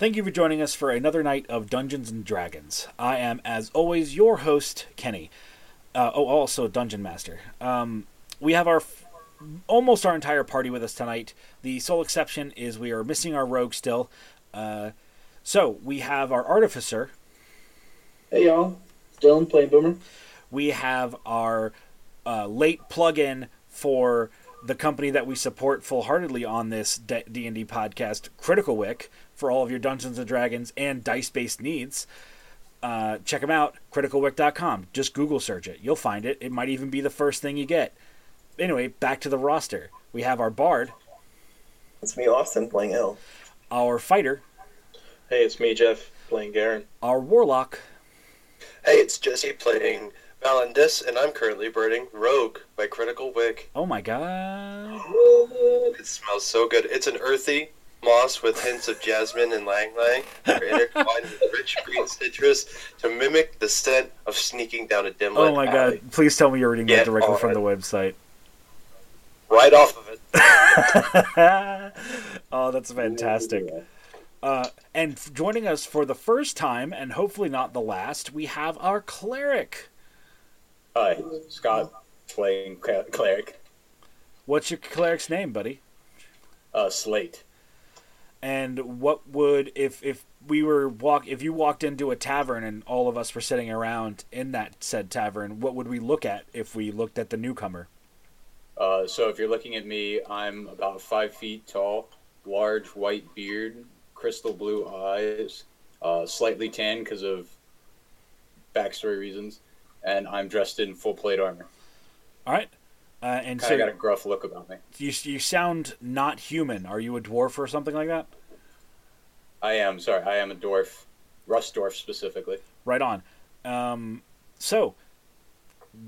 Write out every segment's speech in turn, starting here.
Thank you for joining us for another night of Dungeons and Dragons. I am, as always, your host, Kenny. Uh, oh, also Dungeon Master. Um, we have our f- almost our entire party with us tonight. The sole exception is we are missing our rogue still. Uh, so we have our artificer. Hey y'all, Dylan playing Boomer. We have our uh, late plug-in for the company that we support full-heartedly on this D and D podcast, Critical Wick, for all of your Dungeons and Dragons and dice-based needs. Uh, check them out, criticalwick.com. Just Google search it. You'll find it. It might even be the first thing you get. Anyway, back to the roster. We have our Bard, It's me, Austin, playing L. our Fighter, Hey, it's me, Jeff, playing Garen. our Warlock, Hey, it's Jesse playing Valendis, and I'm currently birding Rogue by Critical Wick. oh my god, It smells so good. It's an earthy moss with hints of jasmine and ylang ylang. They're intertwined with rich green citrus to mimic the scent of sneaking down a dim oh my god, please tell me you're reading that directly from it. the website. Right off of it. oh, that's fantastic. Uh, and joining us for the first time, and hopefully not the last, we have our cleric. Hi, Scott, playing cleric. What's your cleric's name, buddy? Uh, Slate. And what would if if we were walk if you walked into a tavern and all of us were sitting around in that said tavern, what would we look at if we looked at the newcomer? Uh, so if you're looking at me, I'm about five feet tall, large white beard, crystal blue eyes, uh, slightly tan because of backstory reasons, and I'm dressed in full plate armor. All right. Uh, and so got a gruff look about me. you you sound not human. Are you a dwarf or something like that? I am sorry, I am a dwarf, Rust dwarf specifically. Right on. Um, so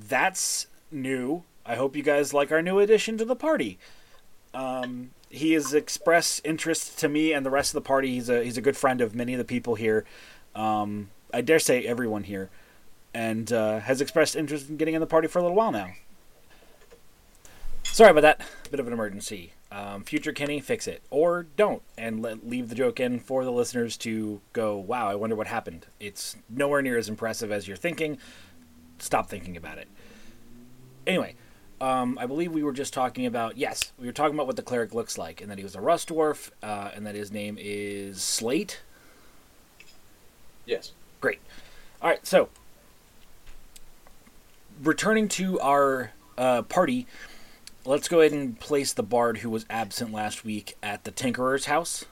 that's new. I hope you guys like our new addition to the party. Um, he has expressed interest to me and the rest of the party. He's a he's a good friend of many of the people here. Um, I dare say everyone here, and uh, has expressed interest in getting in the party for a little while now. Sorry about that. Bit of an emergency. Um, future Kenny, fix it or don't, and let, leave the joke in for the listeners to go. Wow, I wonder what happened. It's nowhere near as impressive as you're thinking. Stop thinking about it. Anyway, um, I believe we were just talking about yes, we were talking about what the cleric looks like, and that he was a rust dwarf, uh, and that his name is Slate. Yes. Great. All right, so returning to our uh, party, let's go ahead and place the bard who was absent last week at the Tinkerer's house.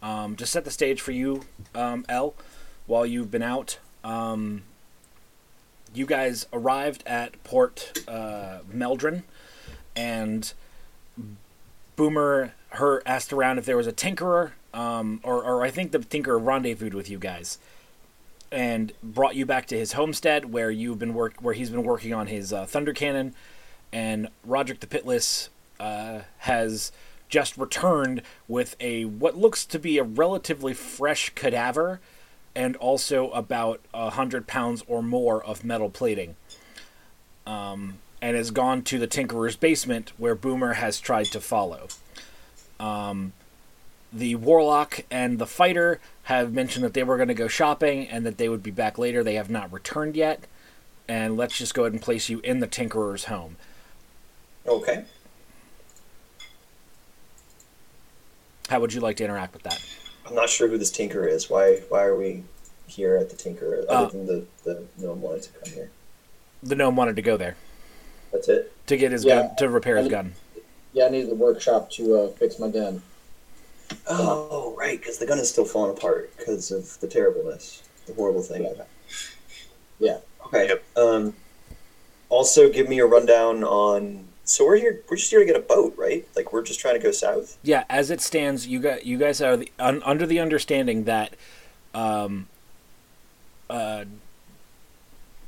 Um, to set the stage for you, um, L, while you've been out. Um, you guys arrived at Port uh, Meldrin, and Boomer her asked around if there was a tinkerer, um, or, or I think the tinkerer rendezvoused with you guys, and brought you back to his homestead where you've been work where he's been working on his uh, thunder cannon, and Roderick the Pitless uh, has just returned with a what looks to be a relatively fresh cadaver, and also about a hundred pounds or more of metal plating. Um, and has gone to the Tinkerer's basement where Boomer has tried to follow. Um, the Warlock and the Fighter have mentioned that they were going to go shopping and that they would be back later. They have not returned yet. And let's just go ahead and place you in the Tinkerer's home. Okay. How would you like to interact with that? I'm not sure who this Tinker is. Why why are we here at the Tinker other Uh, than the, the no one wanted to come here? The gnome wanted to go there That's it? to get his Yeah. gun to repair his gun. Yeah, I needed the workshop to uh, fix my gun. Oh, right, because the gun is still falling apart because of the terribleness, the horrible thing. Yeah. Yeah. Okay. Yep. Um, also, give me a rundown on. So we're here. We're just here to get a boat, right? Like we're just trying to go south. Yeah, as it stands, you got you guys are the, un, under the understanding that um, uh,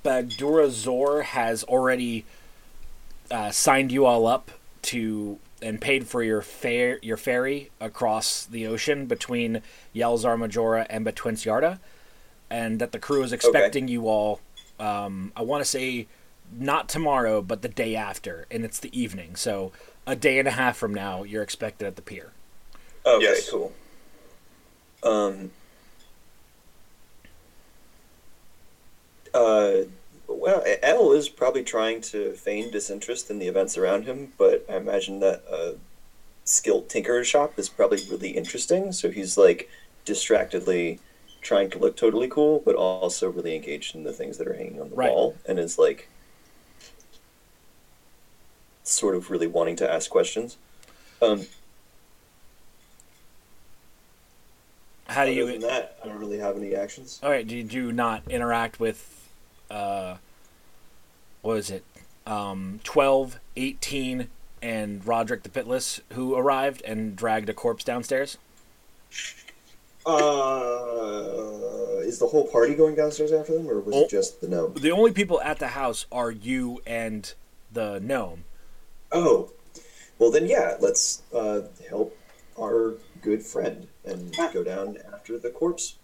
Bagdura Zor has already uh, signed you all up to and paid for your fare your ferry across the ocean between Yelzar Majora and Betwince Yarda, and that the crew is expecting you all. Um, I want to say not tomorrow, but the day after, and it's the evening. So a day and a half from now, you're expected at the pier. Okay, Yes. cool. Um. Uh, well, L is probably trying to feign disinterest in the events around him, but I imagine that a skilled tinker's shop is probably really interesting. So he's like distractedly trying to look totally cool, but also really engaged in the things that are hanging on the Right. wall, and is like sort of really wanting to ask questions. Um, How do you? that, I don't really have any actions. All right. Did you not interact with, uh, what was it, um, 12, 18, and Roderick the Pitless, who arrived and dragged a corpse downstairs? Uh, is the whole party going downstairs after them, or was Oh. it just the gnome? The only people at the house are you and the gnome. Oh, well then, yeah. Let's uh, help our good friend and go down after the corpse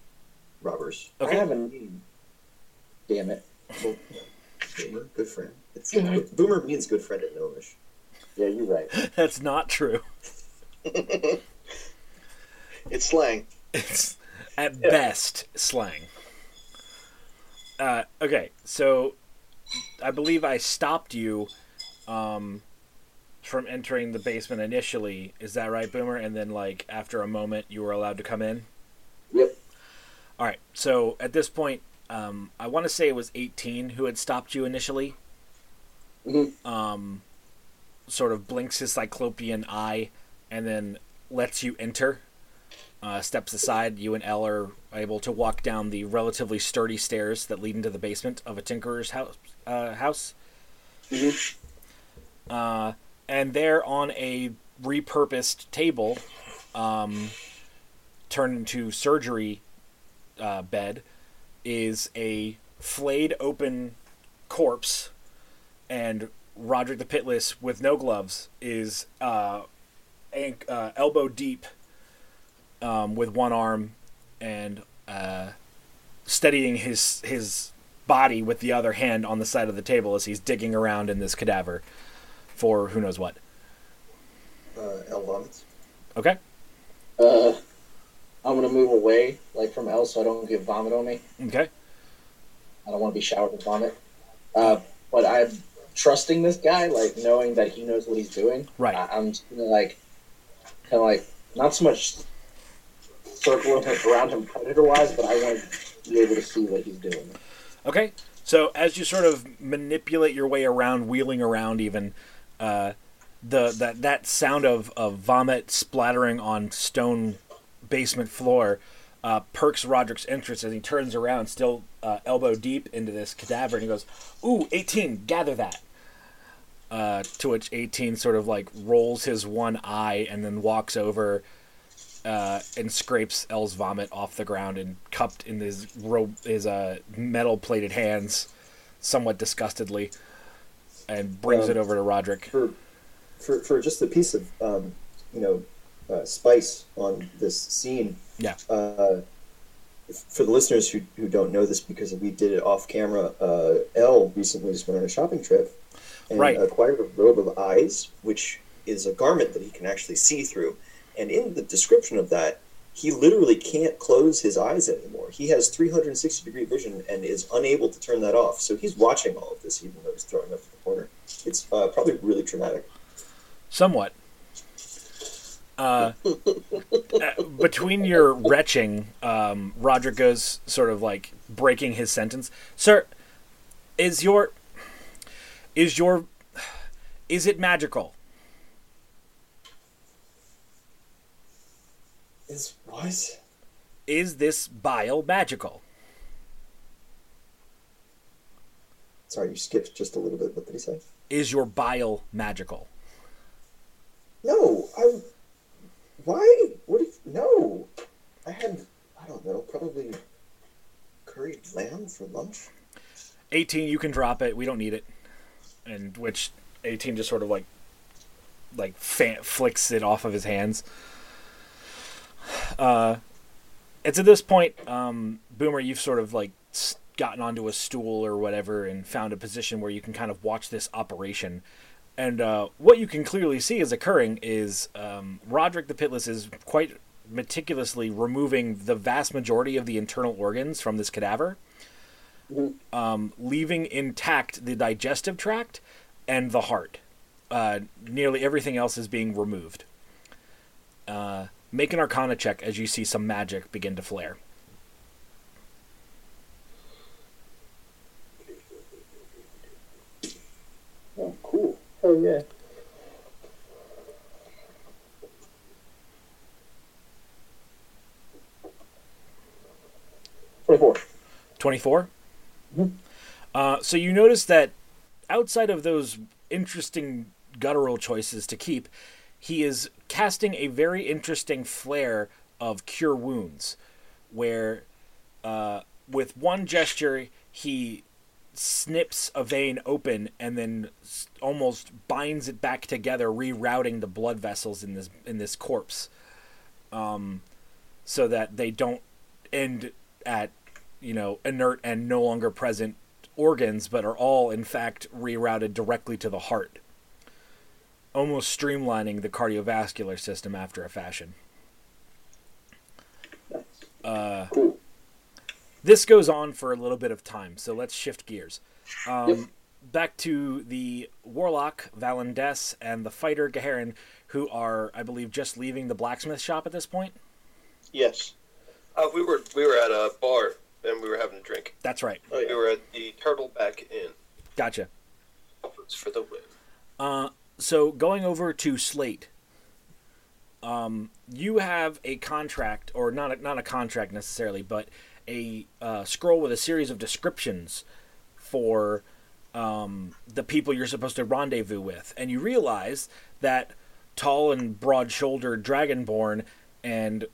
robbers. I Okay. have a name. Damn it. Well, Boomer, good friend. It's, Boomer means good friend at gnomish. Yeah, you're right. That's not true. It's slang. It's at best slang. Uh, okay, so I believe I stopped you um, from entering the basement initially. Is that right, Boomer? And then, like after a moment, you were allowed to come in. Yep. All right. So at this point, um, I want to say it was 18 who had stopped you initially. Mhm. Um, sort of blinks his cyclopean eye, and then lets you enter. Uh, steps aside. You and Elle are able to walk down the relatively sturdy stairs that lead into the basement of a tinkerer's house. Uh, house. Mhm. Uh, and there on a repurposed table, um, turned into surgery uh, bed, is a flayed open corpse, and Roderick the Pitless with no gloves is uh, ank- uh, elbow deep um, with one arm and uh, steadying his his body with the other hand on the side of the table as he's digging around in this cadaver for who knows what. Uh, L vomits. Okay. Uh, I'm gonna move away, like from Elle, so I don't get vomit on me. Okay. I don't want to be showered with vomit. Uh, but I'm trusting this guy, like knowing that he knows what he's doing. Right. I, I'm just gonna like, kind of like, not so much circling him around him predator wise, but I want to be able to see what he's doing. Okay. So as you sort of manipulate your way around, wheeling around, even uh, the that that sound of, of vomit splattering on stone basement floor uh, perks Roderick's interest as he turns around, still uh, elbow deep into this cadaver, and he goes, "Ooh, 18, gather that." Uh, to which 18 sort of like rolls his one eye and then walks over uh, and scrapes Elle's vomit off the ground and cupped in his ro- his uh, metal plated hands, somewhat disgustedly, and brings Um, it over to Roderick. For, for, for just a piece of, um, you know, uh, spice on this scene. Yeah. Uh, for the listeners who, who don't know this because we did it off camera, uh, L recently just went on a shopping trip and Right. acquired a robe of eyes, which is a garment that he can actually see through. And in the description of that, he literally can't close his eyes anymore. He has 360 degree vision and is unable to turn that off. So he's watching all of this, even though he's throwing up in the corner. It's uh, probably really traumatic. Somewhat. Uh, between your retching, um, Roderick goes sort of like breaking his sentence. Sir, is your is your is it magical? Is what? Is this bile magical? Sorry, you skipped just a little bit. What did he say? Is your bile magical? No, I. Why? What? No, I had. I don't know. Probably curried lamb for lunch. 18 you can drop it we don't need it and which 18 just sort of like like fa- flicks it off of his hands uh it's at this point um boomer you've sort of like gotten onto a stool or whatever and found a position where you can kind of watch this operation and uh, what you can clearly see is occurring is um, Roderick the Pitless is quite meticulously removing the vast majority of the internal organs from this cadaver, um, leaving intact the digestive tract and the heart. Uh, nearly everything else is being removed. Uh, make an Arcana check as you see some magic begin to flare. Oh, Hell yeah. Twenty-four. 24 uh, so you notice that outside of those interesting guttural choices to keep he is casting a very interesting flare of cure wounds where uh, with one gesture he snips a vein open and then almost binds it back together rerouting the blood vessels in this in this corpse. Um, so that they don't end at you know inert and no longer present organs but are all in fact rerouted directly to the heart. Almost streamlining the cardiovascular system after a fashion. Uh, Cool. This goes on for a little bit of time so let's shift gears um, Yep. back to the warlock valendes and the fighter Garen who are i believe just leaving the blacksmith shop at this point Yes. Uh, we were we were at a bar and we were having a drink. that's right Oh We were at the Turtleback Inn. gotcha It's for the win. Uh, so going over to Slate, um, you have a contract, or not a, not a contract necessarily, but a uh, scroll with a series of descriptions for um, the people you're supposed to rendezvous with, and you realize that tall and broad-shouldered Dragonborn and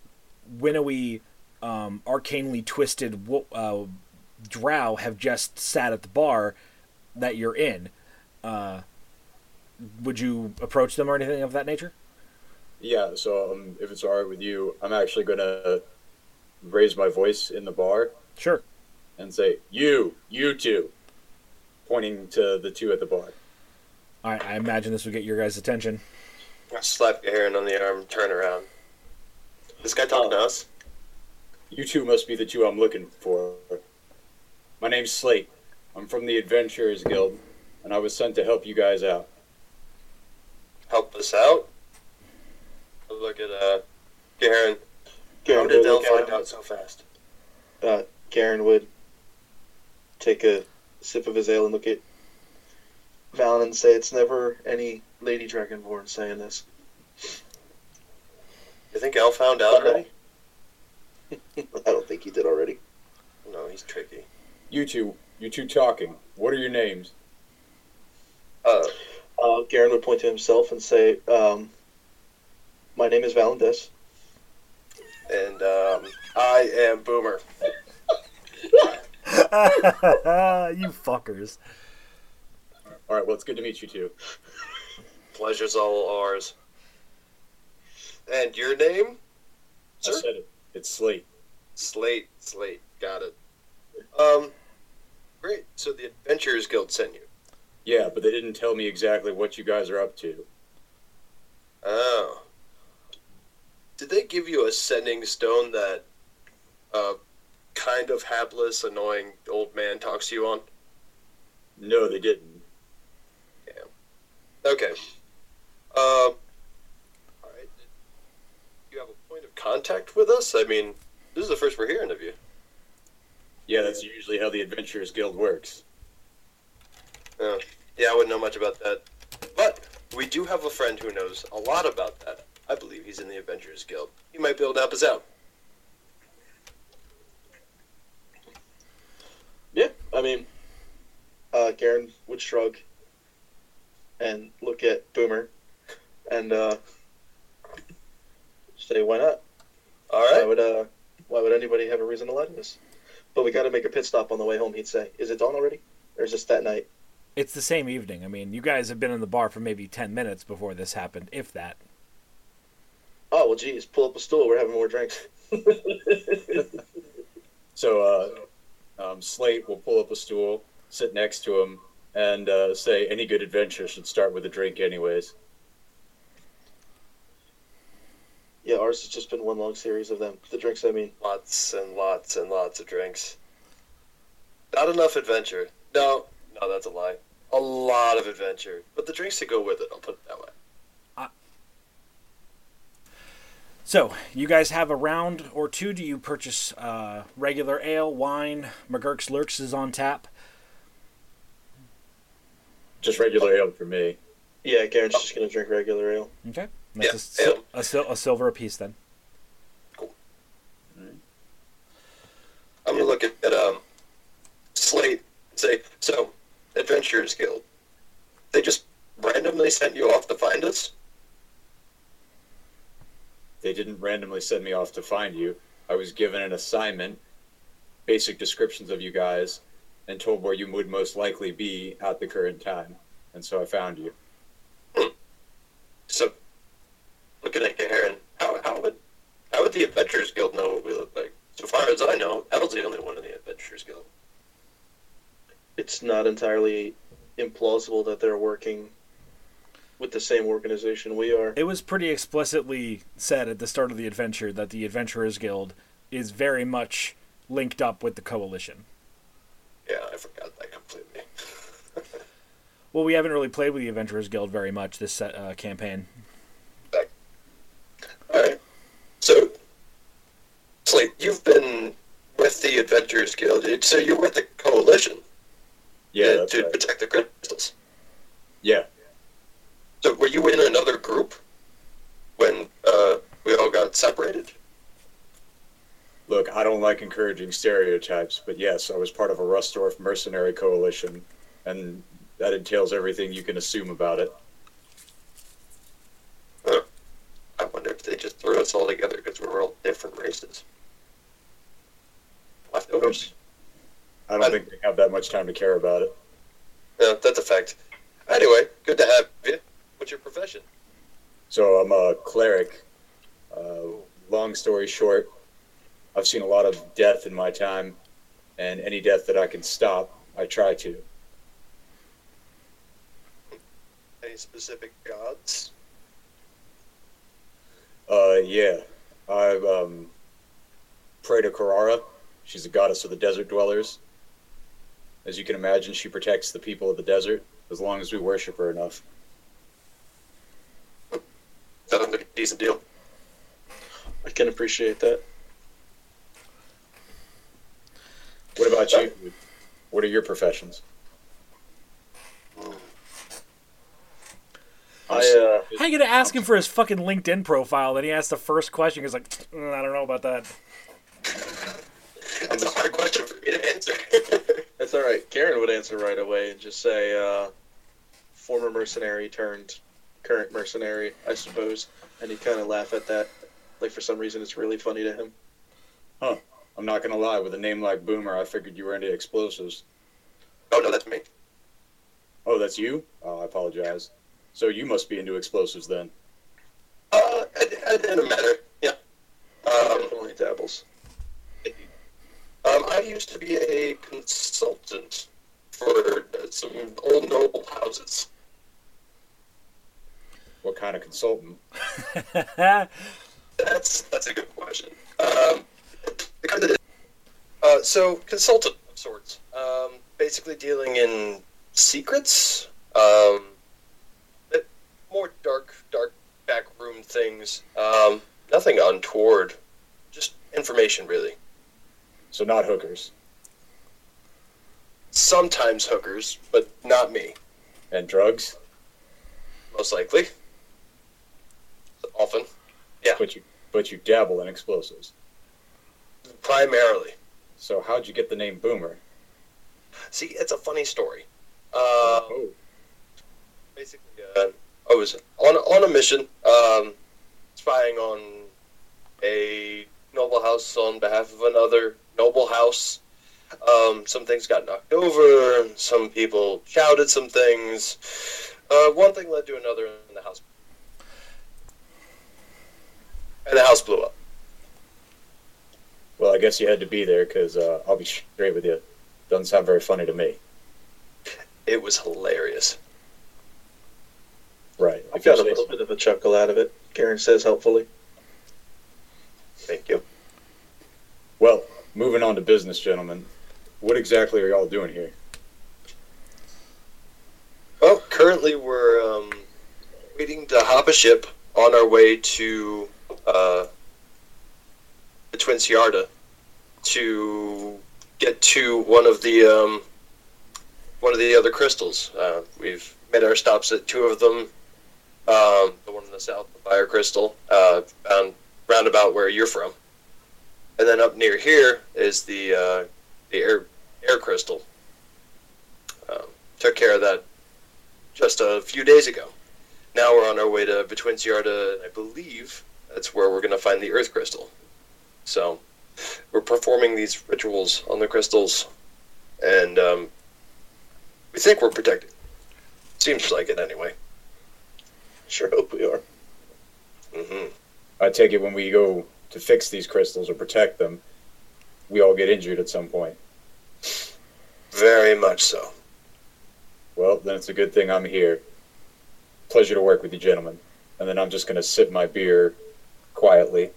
winnowy, um, arcanely twisted uh, Drow have just sat at the bar that you're in. Uh, would you approach them or anything of that nature? Yeah, so um, if it's all right with you, I'm actually going to raise my voice in the bar Sure. and say, You, you two, pointing to the two at the bar. All right. I imagine this would get your guys' attention. I slap Aaron on the arm, turn around. This guy talking to us? You two must be the two I'm looking for. My name's Slate. I'm from the Adventurers Guild, and I was sent to help you guys out. Help us out? I look at uh, Garen. How did would Dell find out so fast? Uh, Garen would take a sip of his ale and look at Valen and say, "It's never any Lady Dragonborn saying this." You think Elle found out already? I don't think he did already. No, he's tricky. You two, you two talking. What are your names? Uh, Uh, Garen would point to himself and say, um, "My name is Valendes." And um, I am Boomer. you fuckers. All right, well, it's good to meet you too. Pleasure's all ours. And your name? I Sir? said it. It's Slate. Slate. Slate. Got it. Um, great. So the Adventurers Guild sent you. Yeah, but they didn't tell me exactly what you guys are up to. Oh. Did they give you a sending stone that a kind of hapless, annoying old man talks to you on? No, they didn't. Yeah. Okay. Um. Alright. You have a point of contact with us? I mean, this is the first we're hearing of you. Yeah, that's usually how the Adventurers Guild works. Yeah, I wouldn't know much about that. But we do have a friend who knows a lot about that. I believe he's in the Adventurers Guild. He might be able to help us out. Yeah, I mean, uh, Garen would shrug and look at Boomer and uh, say, "Why not? All right. Why would uh, why would anybody have a reason to lie to us?" But we got to make a pit stop on the way home. He'd say, "Is it dawn already, or is this that night?" It's the same evening. I mean, you guys have been in the bar for maybe 10 minutes before this happened, if that. Oh well, geez, pull up a stool. We're having more drinks. So, uh, um, Slate will pull up a stool, sit next to him, and uh, say, "Any good adventure should start with a drink, anyways." yeah, ours has just been one long series of them. The drinks, I mean. Lots and lots and lots of drinks. Not enough adventure. No, no, that's a lie. A lot of adventure, but the drinks to go with it. I'll put it that way. So, you guys have a round or two. Do you purchase uh, regular ale, wine? McGurk's Lurks is on tap. Just regular ale for me. Yeah, Garen's just gonna drink regular ale. Okay. That's Yeah, a, sil- a, sil- a silver apiece then. Cool. I'm gonna look at, at um, Slate and say, so, Adventurers Guild. They just randomly sent you off to find us? They didn't randomly send me off to find you. I was given an assignment, basic descriptions of you guys, and told where you would most likely be at the current time. And so I found you. So, looking at Garen, how, how would how would the Adventurers Guild know what we look like? So far as I know, El's the only one in the Adventurers Guild. It's not entirely implausible that they're working with the same organization we are. It was pretty explicitly said at the start of the adventure that the Adventurers Guild is very much linked up with the Coalition. Yeah, I forgot that completely. Well, we haven't really played with the Adventurers Guild very much this set, uh, campaign. All right. So, Slate, you've been with the Adventurers Guild, so you're with the Coalition Yeah, that's to right. protect the crystals. Yeah. So, were you in another group when uh, we all got separated? Look, I don't like encouraging stereotypes, but yes, I was part of a Rust dwarf mercenary coalition, and that entails everything you can assume about it. I wonder if they just threw us all together because we're all different races. Leftovers. I don't think they have that much time to care about it. Yeah, that's a fact. Anyway, good to have you. What's your profession? So I'm a cleric. Uh, long story short, I've seen a lot of death in my time, and any death that I can stop, I try to. Any specific gods? Uh, yeah, I um, pray to Karara. She's a goddess of the desert dwellers. As you can imagine, she protects the people of the desert as long as we worship her enough. Sounds like a decent deal. I can appreciate that. What about you? What are your professions? I uh, How you gonna ask him for his fucking LinkedIn profile? Then he asks the first question. He's like, "Mm, I don't know about that. That's a hard question for me to answer. that's all right. Garen would answer right away and just say, uh, "Former mercenary turned current mercenary, I suppose." And he'd kind of laugh at that. Like for some reason, it's really funny to him. Huh. I'm not gonna lie, with a name like Boomer, I figured you were into explosives. oh no, that's me. Oh, that's you? Oh, I apologize. So you must be into explosives then. Uh, it, it didn't matter. Yeah. Um, Definitely dabbles. um, I used to be a consultant for uh, some old noble houses. What kind of consultant? That's that's a good question. Um, kind of- uh, so consultant of sorts, um, basically dealing in secrets, um, more dark, dark backroom things. Um, nothing untoward, just information really. So not hookers Sometimes hookers, but not me. and drugs. Most likely. Often, Yeah. But you but you dabble in explosives. primarily. So how'd you get the name Boomer? See, it's a funny story. Um, oh, basically, uh, I was on on a mission, um, spying on a noble house on behalf of another noble house. Um, some things got knocked over. Some people shouted some things. Uh, one thing led to another, and the house and the house blew up. well, I guess you had to be there because uh, I'll be straight with you. Doesn't sound very funny to me. It was hilarious. Right. I got a little bit of a chuckle out of it. Garen says helpfully. Thank you. Well, moving on to business, gentlemen. What exactly are y'all doing here? Well, currently we're um, waiting to hop a ship on our way to uh, the Twin Ciarda to get to one of the um, one of the other crystals. Uh, we've made our stops at two of them. Um, the one in the south, the Fire Crystal, uh, found roundabout where you're from, and then up near here is the uh, the air air crystal. Um, took care of that just a few days ago. Now we're on our way to Between Ciarda, I believe that's where we're going to find the Earth Crystal. So we're performing these rituals on the crystals, and um, we think we're protected. Seems like it anyway. Sure hope we are. hmm I take it when we go to fix these crystals or protect them, we all get injured at some point. Very much so. Well, then it's a good thing I'm here. Pleasure to work with you, gentlemen. And then I'm just going to sip my beer quietly.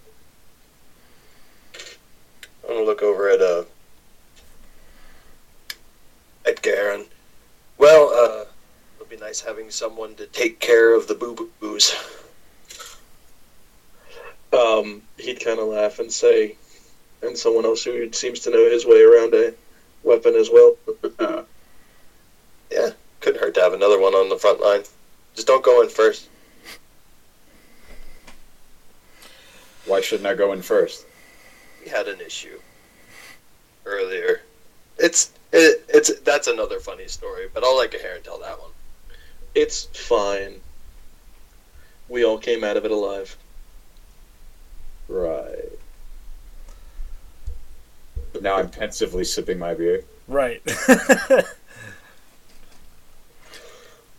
I'm gonna look over at uh at Garen. Well, uh, it'll be nice having someone to take care of the boo boos. Um, he'd kind of laugh and say, and someone else who seems to know his way around a weapon as well. Yeah, couldn't hurt to have another one on the front line. Just don't go in first. Why shouldn't I go in first? We had an issue earlier. It's it, it's that's another funny story, but I'll let Garen tell that one. It's fine. We all came out of it alive. Right. Now I'm pensively sipping my beer. Right.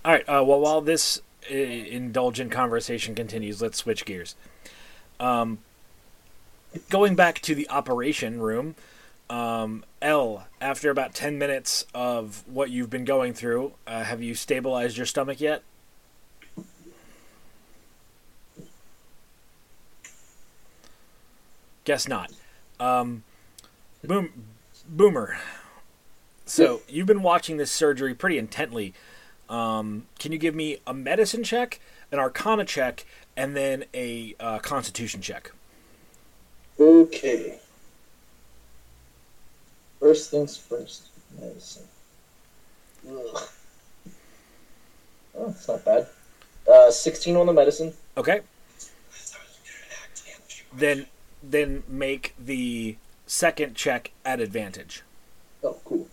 All right. Uh, well, while this uh, indulgent conversation continues, let's switch gears. Um, going back to the operation room, um, L. After about ten minutes of what you've been going through, uh, have you stabilized your stomach yet? Guess not. Um, boom, boomer. So you've been watching this surgery pretty intently. Um, can you give me a medicine check, an Arcana check, and then a uh, Constitution check? Okay. First things first. Medicine. Ugh. Oh, it's not bad. Uh, 16 on the medicine. Okay. Then then make the second check at advantage. Oh, cool.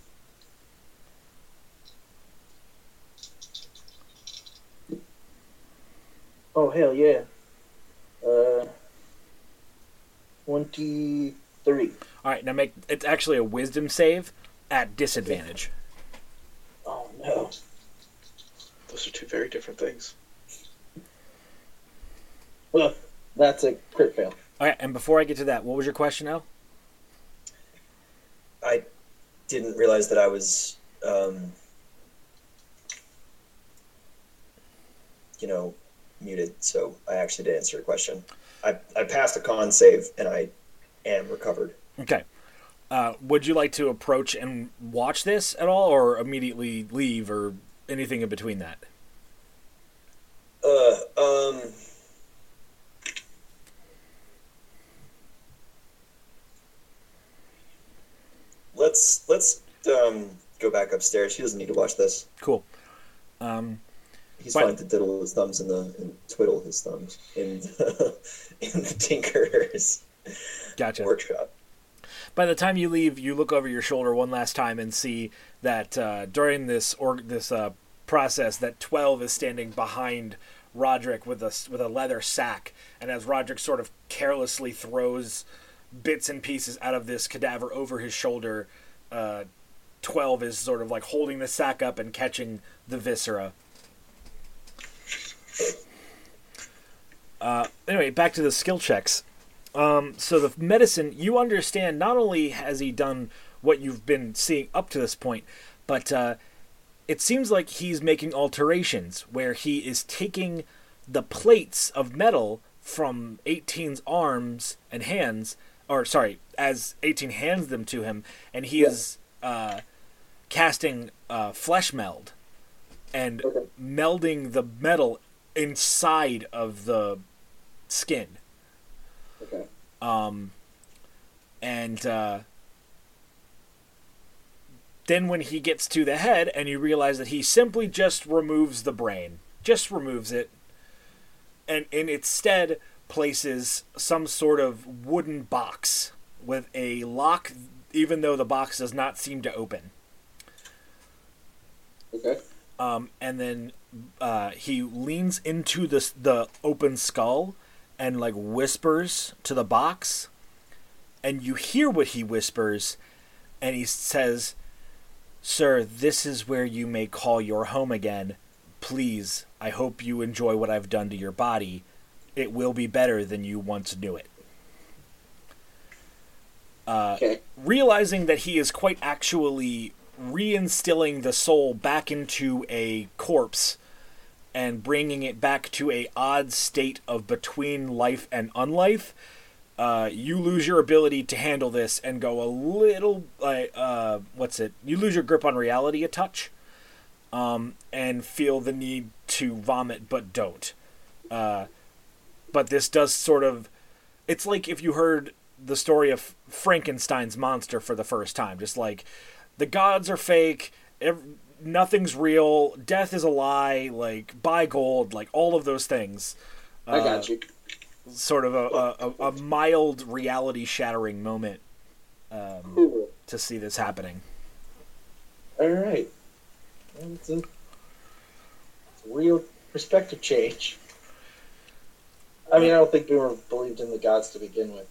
Oh, hell yeah. Uh, 23. All right. Now make it's actually a Wisdom save at disadvantage. Oh, no. Those are two very different things. Well, that's a crit fail. All right. And before I get to that, what was your question, Al? I didn't realize that I was, um, you know, muted, so I actually did answer your question. I, I passed a con save and I am recovered. Okay. Uh, would you like to approach and watch this at all, or immediately leave, or anything in between that? Uh, um. Let's let's um go back upstairs. He doesn't need to watch this. Cool. Um, He's But- fine to diddle his thumbs in the and twiddle his thumbs in the, in the Tinker's gotcha. workshop. By the time you leave, you look over your shoulder one last time and see that uh, during this or this uh, process, that twelve is standing behind Roderick with a with a leather sack, and as Roderick sort of carelessly throws bits and pieces out of this cadaver over his shoulder, uh, twelve is sort of like holding the sack up and catching the viscera. Uh, anyway, back to the skill checks. Um, so the medicine, you understand. Not only has he done what you've been seeing up to this point, but uh, it seems like he's making alterations where he is taking the plates of metal from 18's arms and hands, or sorry, as 18 hands them to him, and he Yeah. is uh, casting uh, flesh meld and Okay. melding the metal inside of the skin. Okay. Um, and uh, then when he gets to the head, and you realize that he simply just removes the brain, just removes it, and in its stead places some sort of wooden box with a lock, even though the box does not seem to open. Okay. Um, and then uh, he leans into the the open skull and like whispers to the box, and you hear what he whispers, and he says, "Sir, this is where you may call your home again. Please, I hope you enjoy what I've done to your body. It will be better than you once knew it." Uh, Okay. realizing that he is quite actually reinstilling the soul back into a corpse and bringing it back to a odd state of between life and unlife uh, you lose your ability to handle this and go a little uh, what's it? You lose your grip on reality a touch um, and feel the need to vomit but don't. Uh, but this does sort of it's like if you heard the story of Frankenstein's monster for the first time just like the gods are fake ev- nothing's real death is a lie like buy gold like all of those things I Uh, got you. sort of a, a, a- a mild reality shattering moment um, Cool. to see this happening All right. It's a, it's a real perspective change. I mean, I don't think Boomer believed in the gods to begin with.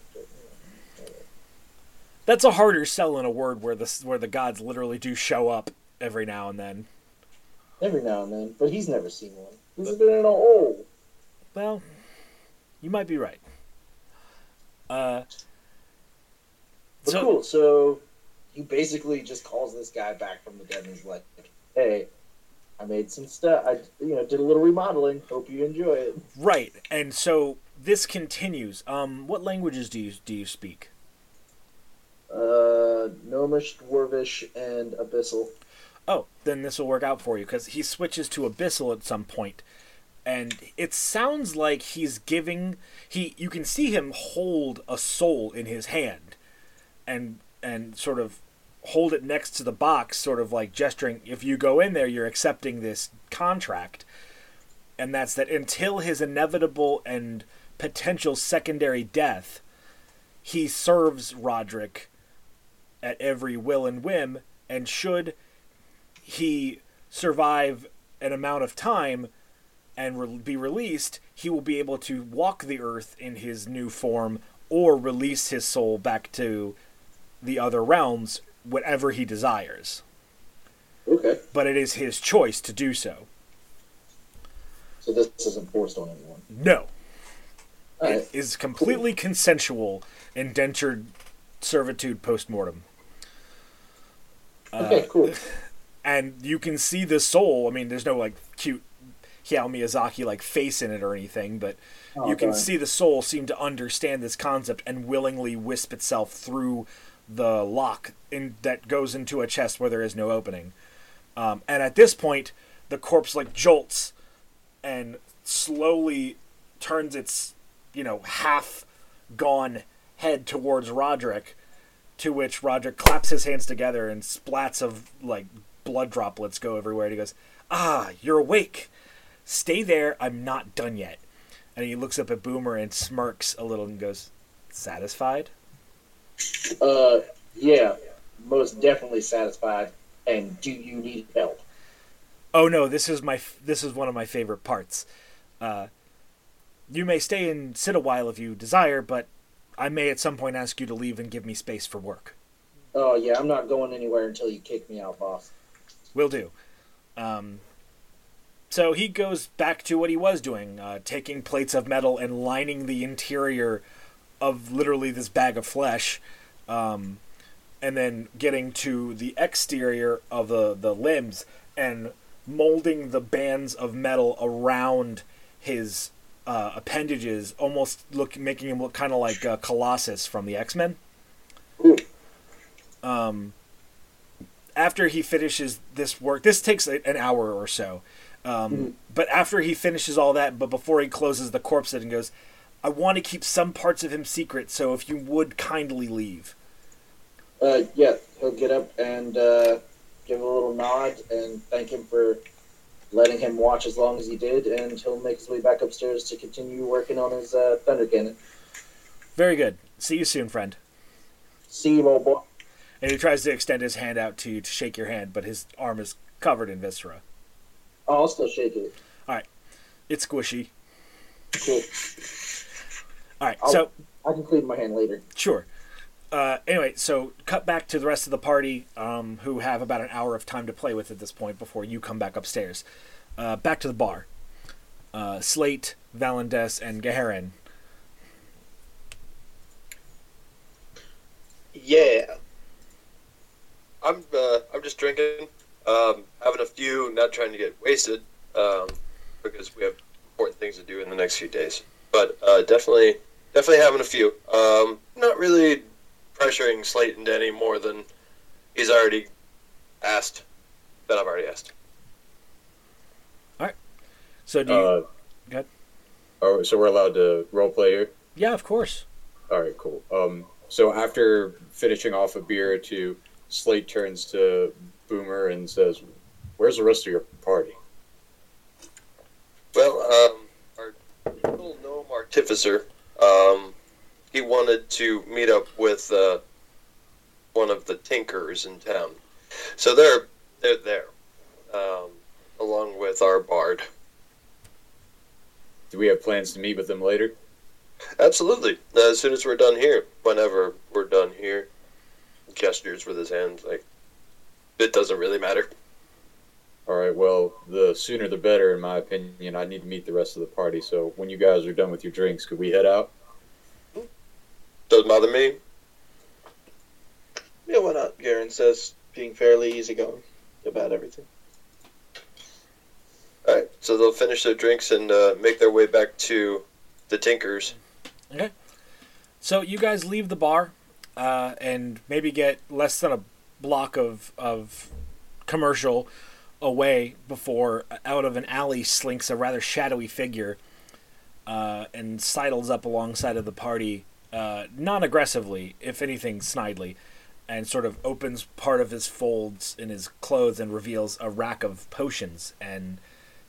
But, that's a harder sell in a word where the where the gods literally do show up every now and then every now and then. But he's never seen one. He's been in a hole. well you might be right uh But so cool. So he basically just calls this guy back from the dead and is like, "Hey, I made some stuff. I you know did a little remodeling. Hope you enjoy it." right and so this continues um what languages do you do you speak Uh, Gnomish, Dwarvish, and Abyssal. oh, then this will work out for you because he switches to abyssal at some point, and it sounds like he's giving he. You can see him hold a soul in his hand, and and sort of hold it next to the box, sort of like gesturing. If you go in there, you're accepting this contract, and that's that until his inevitable and potential secondary death, he serves Roderick at every will and whim, and should he survive an amount of time and re- be released, he will be able to walk the earth in his new form or release his soul back to the other realms, whatever he desires. Okay. But it is his choice to do so. So this isn't forced on anyone. No, All right. it is completely consensual indentured servitude post mortem. Okay. Cool. and you can see the soul. I mean, there's no like cute Hayao Miyazaki like face in it or anything, but Oh, you can see the soul seem to understand this concept and willingly wisp itself through the lock in that goes into a chest where there is no opening. Um, and at this point, the corpse like jolts and slowly turns its, you know, half gone head towards Roderick, to which Roger claps his hands together and splats of like blood droplets go everywhere. And he goes, "Ah, you're awake. Stay there. I'm not done yet." And he looks up at Boomer and smirks a little and goes, "Satisfied?" Uh, yeah, most definitely satisfied. And do you need help? Oh no, this is my this is one of my favorite parts. Uh, you may stay and sit a while if you desire, but I may at some point ask you to leave and give me space for work. Oh yeah, I'm not going anywhere until you kick me out, boss. Will do. Um, so he goes back to what he was doing, uh, taking plates of metal and lining the interior of literally this bag of flesh, um, and then getting to the exterior of the, the limbs and molding the bands of metal around his uh, appendages, almost look making him look kind of like uh, Colossus from the X Men. Um, after he finishes this work, this takes a- an hour or so. Um, Mhm. But after he finishes all that, but before he closes the corpse and goes, I want to keep some parts of him secret, so if you would kindly leave. Uh, yeah, he'll get up and uh, give a little nod and thank him for letting him watch as long as he did, and he'll make his way back upstairs to continue working on his uh, thunder cannon. Very good. See you soon, friend. See you, old boy. And he tries to extend his hand out to you to shake your hand, but his arm is covered in viscera. Oh, I'll still shake it. All right. It's squishy. Cool. All right, I'll- so I can clean my hand later. Sure. Uh, anyway, so cut back to the rest of the party, um, who have about an hour of time to play with at this point before you come back upstairs. Uh, back to the bar. Uh, Slate, Valendis, and Gaharin. Yeah. I'm uh, I'm just drinking, um, having a few, not trying to get wasted, um, because we have important things to do in the next few days. But uh, definitely, definitely having a few. Um, not really pressuring Slayton any more than he's already asked. That I've already asked. All right. So do you? Uh, Go ahead. oh, so we're allowed to role play here. yeah, of course. All right, cool. Um, so after finishing off a beer or two, Slate turns to Boomer and says, "Where's the rest of your party?" Well, um, our little gnome artificer, um, he wanted to meet up with uh, one of the tinkers in town, so they're they're there, um, along with our bard. Do we have plans to meet with them later? Absolutely. As soon as we're done here, whenever we're done here, gestures with his hands like it doesn't really matter. All right. Well, the sooner the better, in my opinion. I need to meet the rest of the party. So when you guys are done with your drinks, could we head out? Doesn't bother me. Yeah, why not? Garen says, being fairly easygoing about everything. All right, so they'll finish their drinks and uh, make their way back to the Tinkers. Okay. So you guys leave the bar, uh, and maybe get less than a block of of commercial away before out of an alley slinks a rather shadowy figure, uh, and sidles up alongside of the party, uh, non aggressively, if anything, snidely, and sort of opens part of his folds in his clothes and reveals a rack of potions and.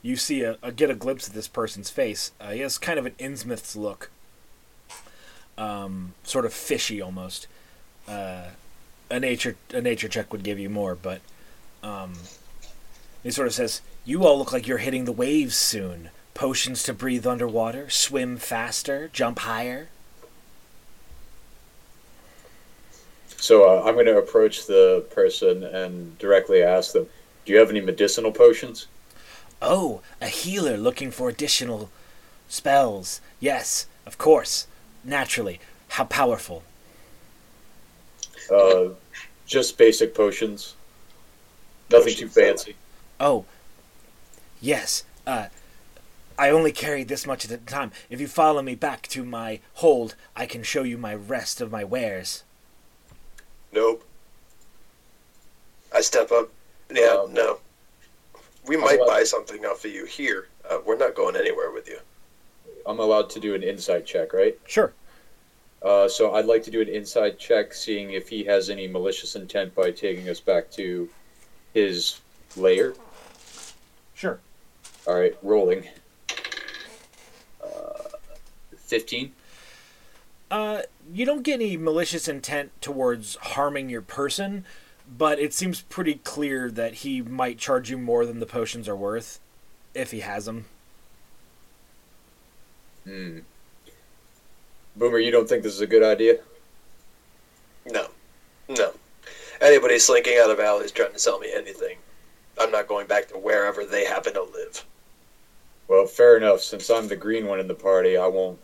You see a, a get a glimpse of this person's face. Uh, he has kind of an Innsmouth's look um, sort of fishy almost. Uh, a nature a nature check would give you more, but um, he sort of says, "You all look like you're hitting the waves soon. Potions to breathe underwater, swim faster, jump higher." So uh, I'm going to approach the person and directly ask them, "Do you have any medicinal potions?" Oh, a healer looking for additional spells. Yes, of course, naturally. How powerful? Uh, just basic potions. Nothing too Potions, uh, fancy. Oh, yes. Uh, I only carry this much at a time. If you follow me back to my hold, I can show you my rest of my wares. Nope. I step up. Yeah, Um, no. We might about- buy something off of you here. Uh, we're not going anywhere with you. I'm allowed to do an insight check, right? Sure. Uh, so I'd like to do an insight check, seeing if he has any malicious intent by taking us back to his lair. Sure. All right, rolling. Uh, Fifteen. Uh, you don't get any malicious intent towards harming your person, but it seems pretty clear that he might charge you more than the potions are worth, if he has them. Hmm. Boomer, you don't think this is a good idea? No. No. Anybody slinking out of alleys trying to sell me anything, I'm not going back to wherever they happen to live. Well, fair enough. Since I'm the green one in the party, I won't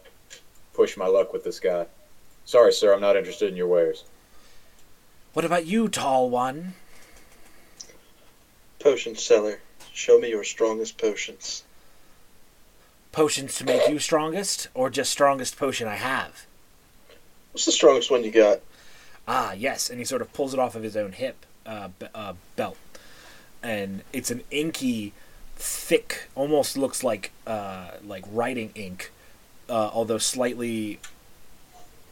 push my luck with this guy. Sorry, sir, I'm not interested in your wares. What about you, tall one? Potion seller, show me your strongest potions. potions to make you strongest, or just strongest potion I have? What's the strongest one you got? Ah, yes, and he sort of pulls it off of his own hip uh, b- uh, belt, and it's an inky, thick, almost looks like uh, like writing ink, uh, although slightly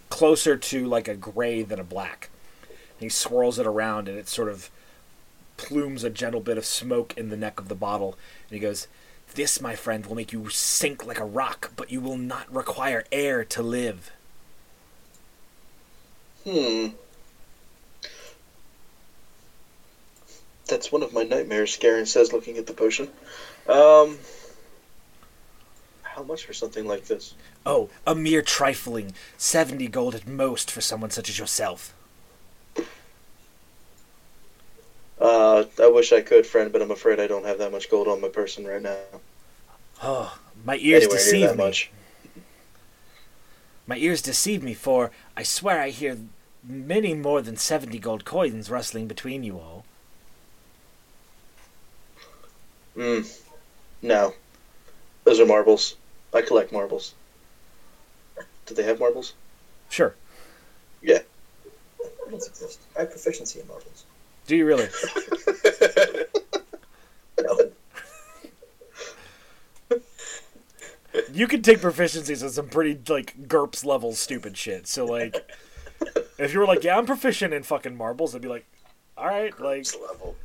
closer to like a gray than a black. And he swirls it around, and it sort of plumes a gentle bit of smoke in the neck of the bottle, and he goes. This, my friend, will make you sink like a rock, but you will not require air to live. Hmm. That's one of my nightmares, Garen says, looking at the potion. Um, how much for something like this? Oh, a mere trifling 70 gold at most for someone such as yourself. Uh, I wish I could, friend, but I'm afraid I don't have that much gold on my person right now. Oh, my ears near deceive that me. much. My ears deceive me, for I swear I hear many more than 70 gold coins rustling between you all. Hmm. No. Those are marbles. I collect marbles. Do they have marbles? Sure. Yeah. Marbles exist. I have proficiency in marbles. Do you really? No. You can take proficiencies on some pretty, like, GURPS level stupid shit. So, like, if you were like, yeah, I'm proficient in fucking marbles, I'd be like, alright, like, level.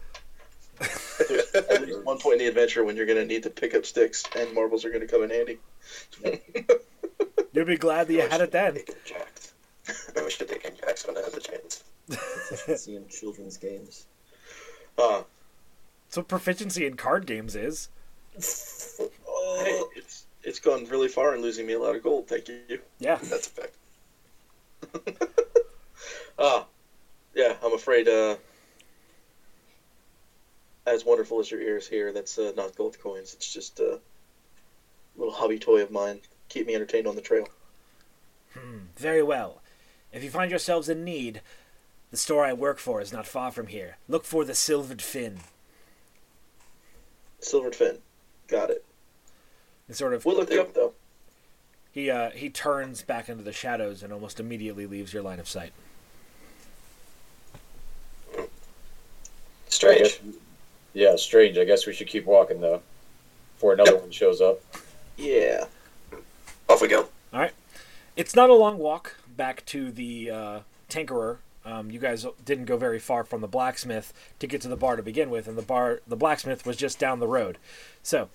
At least one point in the adventure when you're going to need to pick up sticks, and marbles are going to come in handy. You'll be glad that you had it then. Taking. I wish I'd taken jacks when I had the chance. Proficiency in children's games. Uh, That's what proficiency in card games is. hey, Oh, it's it's gone really far in losing me a lot of gold. Thank you. Yeah. That's a fact. Ah, yeah. I'm afraid. Uh, as wonderful as your ears here, that's uh, not gold coins. It's just a little hobby toy of mine. Keep me entertained on the trail. Very well. If you find yourselves in need, the store I work for is not far from here. Look for the Silvered Fin. Silvered fin. Got it. And sort of We'll look you up though. he uh, he turns back into the shadows and almost immediately leaves your line of sight. Strange. Yeah, strange. I guess we should keep walking though, before another one shows up. Yeah. Off we go. All right. It's not a long walk back to the uh, Tinkerer. Um, you guys didn't go very far from the blacksmith to get to the bar to begin with, and the bar, the blacksmith, was just down the road. So,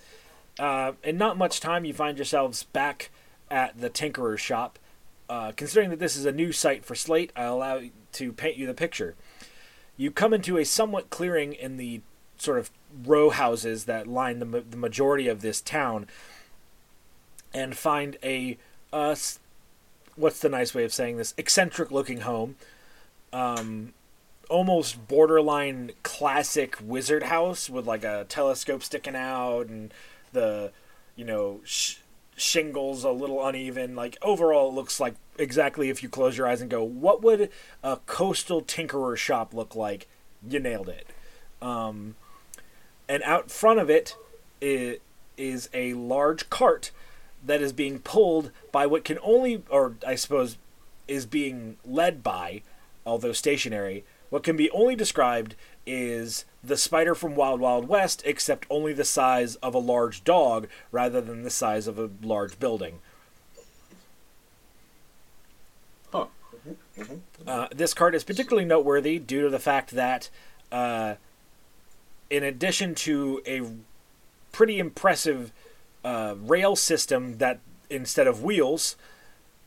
uh, in not much time, you find yourselves back at the Tinkerer's shop. Uh, considering that this is a new site for Slate, I allow to paint you the picture. You come into a somewhat clearing in the sort of row houses that line the, the majority of this town, and find a uh, what's the nice way of saying this? Eccentric looking home. Um almost borderline classic wizard house with like a telescope sticking out and the you know sh- shingles a little uneven. Like overall it looks like exactly if you close your eyes and go what would a coastal tinkerer shop look like? You nailed it. Um and out front of it is a large cart that is being pulled by what can only, or I suppose, is being led by, although stationary, what can be only described is the spider from Wild Wild West, except only the size of a large dog rather than the size of a large building. Huh. Uh, this card is particularly noteworthy due to the fact that, uh, in addition to a pretty impressive uh, rail system that instead of wheels,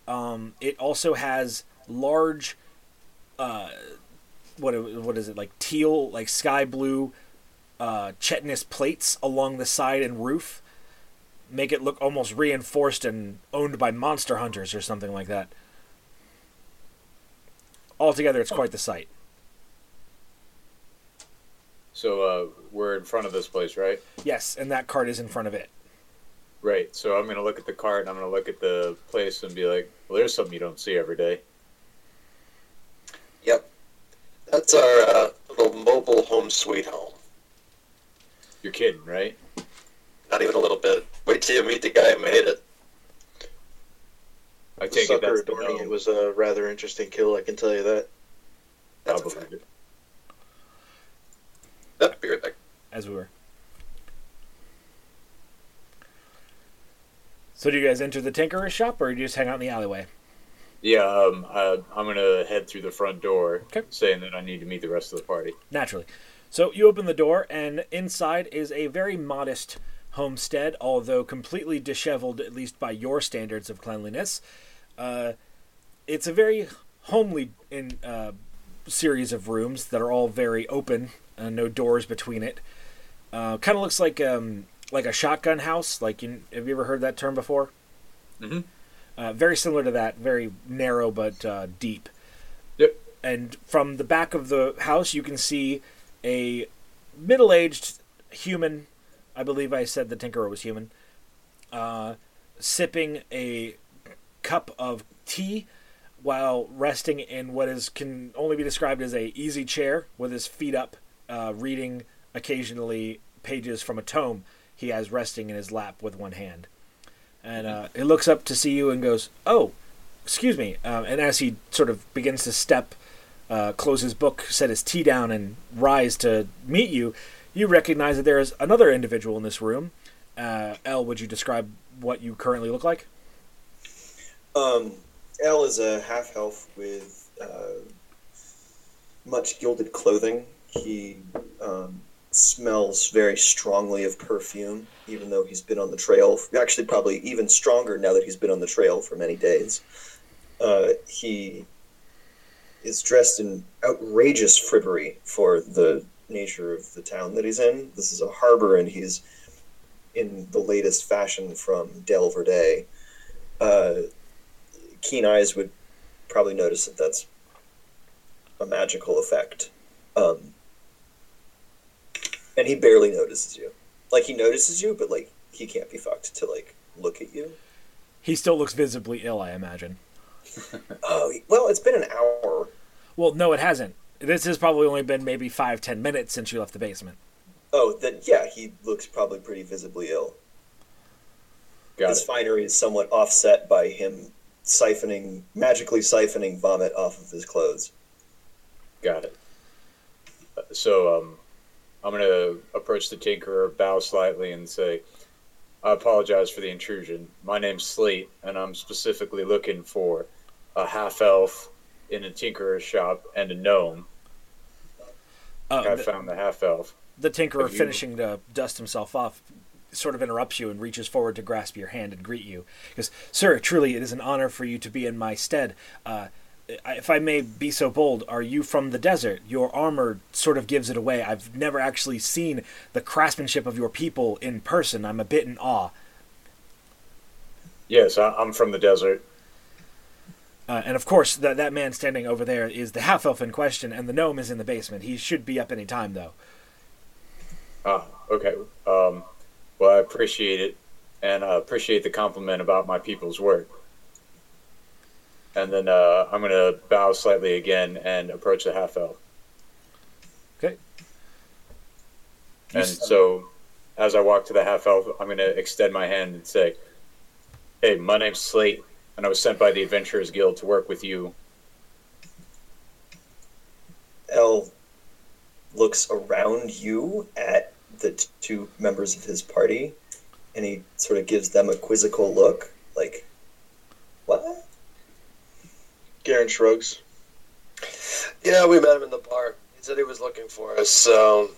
um, it also has large, uh, what what is it like teal like sky blue, uh, chitinous plates along the side and roof, make it look almost reinforced and owned by monster hunters or something like that. Altogether, it's quite the sight. So uh, we're in front of this place, right? Yes, and that card is in front of it. Right. So I'm gonna look at the cart and I'm gonna look at the place and be like, "Well, there's something you don't see every day." Yep. That's our uh, little mobile home sweet home. You're kidding, right? Not even a little bit. Wait till you meet the guy who made it. I The take it that's the adorning gnome. it was a rather interesting kill. I can tell you that. I That's a believe it. Yep, be right back. as we were. So do you guys enter the tinkerer's shop, or do you just hang out in the alleyway? Yeah, um, I, I'm gonna head through the front door, Okay. saying that I need to meet the rest of the party. Naturally. So you open the door, and inside is a very modest homestead, although completely disheveled, at least by your standards of cleanliness. Uh, it's a very homely in uh, series of rooms that are all very open, uh, no doors between it. Uh, kind of looks like um, like a shotgun house. Like, you, have you ever heard that term before? Mhm. Uh, very similar to that, very narrow but uh, deep. Yep. And from the back of the house, you can see a middle-aged human. I believe I said the tinkerer was human. Uh, sipping a cup of tea while resting in what is can only be described as a easy chair with his feet up, uh, reading occasionally pages from a tome he has resting in his lap with one hand. And uh, he looks up to see you and goes, "Oh, excuse me." Um, and as he sort of begins to step, uh, close his book, set his tea down, and rise to meet you, you recognize that there is another individual in this room. Uh, Elle, would you describe what you currently look like? Um, L is a half elf with uh, much gilded clothing. He um, smells very strongly of perfume, even though he's been on the trail. Actually, probably even stronger now that he's been on the trail for many days. Uh, he is dressed in outrageous frippery for the nature of the town that he's in. This is a harbor, and he's in the latest fashion from Del Verde. Uh, keen eyes would probably notice that that's a magical effect. Um, and he barely notices you. Like he notices you, but like he can't be fucked to like look at you. He still looks visibly ill, I imagine. Oh well, it's been an hour. Well, no, it hasn't. This has probably only been maybe five, ten minutes since you left the basement. Oh, then yeah, he looks probably pretty visibly ill. Got His it. finery is somewhat offset by him siphoning, magically siphoning vomit off of his clothes. Got it. Uh, So, um, I'm gonna approach the tinkerer, bow slightly, and say, "I apologize for the intrusion. My name's Slate, and I'm specifically looking for a half elf in a tinkerer's shop and a gnome. Uh, I the, found the half elf. the tinkerer, Have you- finishing to dust himself off, sort of interrupts you and reaches forward to grasp your hand and greet you. He goes, "Sir, truly, it is an honor for you to be in my stead. Uh, if I may be so bold, are you from the desert? Your armor sort of gives it away. I've never actually seen the craftsmanship of your people in person. I'm a bit in awe." Yes, I'm from the desert. Uh, and of course, that that man standing over there is the half elf in question, and the gnome is in the basement. He should be up any time, though. Ah, okay. Um, well, I appreciate it, and I appreciate the compliment about my people's work. And then uh, I'm gonna bow slightly again and approach the half elf. Okay. And so, as I walk to the half elf, I'm gonna extend my hand and say, "Hey, my name's Slate, and I was sent by the Adventurers Guild to work with you." L looks around you at the t- two members of his party, and he sort of gives them a quizzical look, like, "What?" Garen shrugs. Yeah, we met him in the bar. He said he was looking for us, so.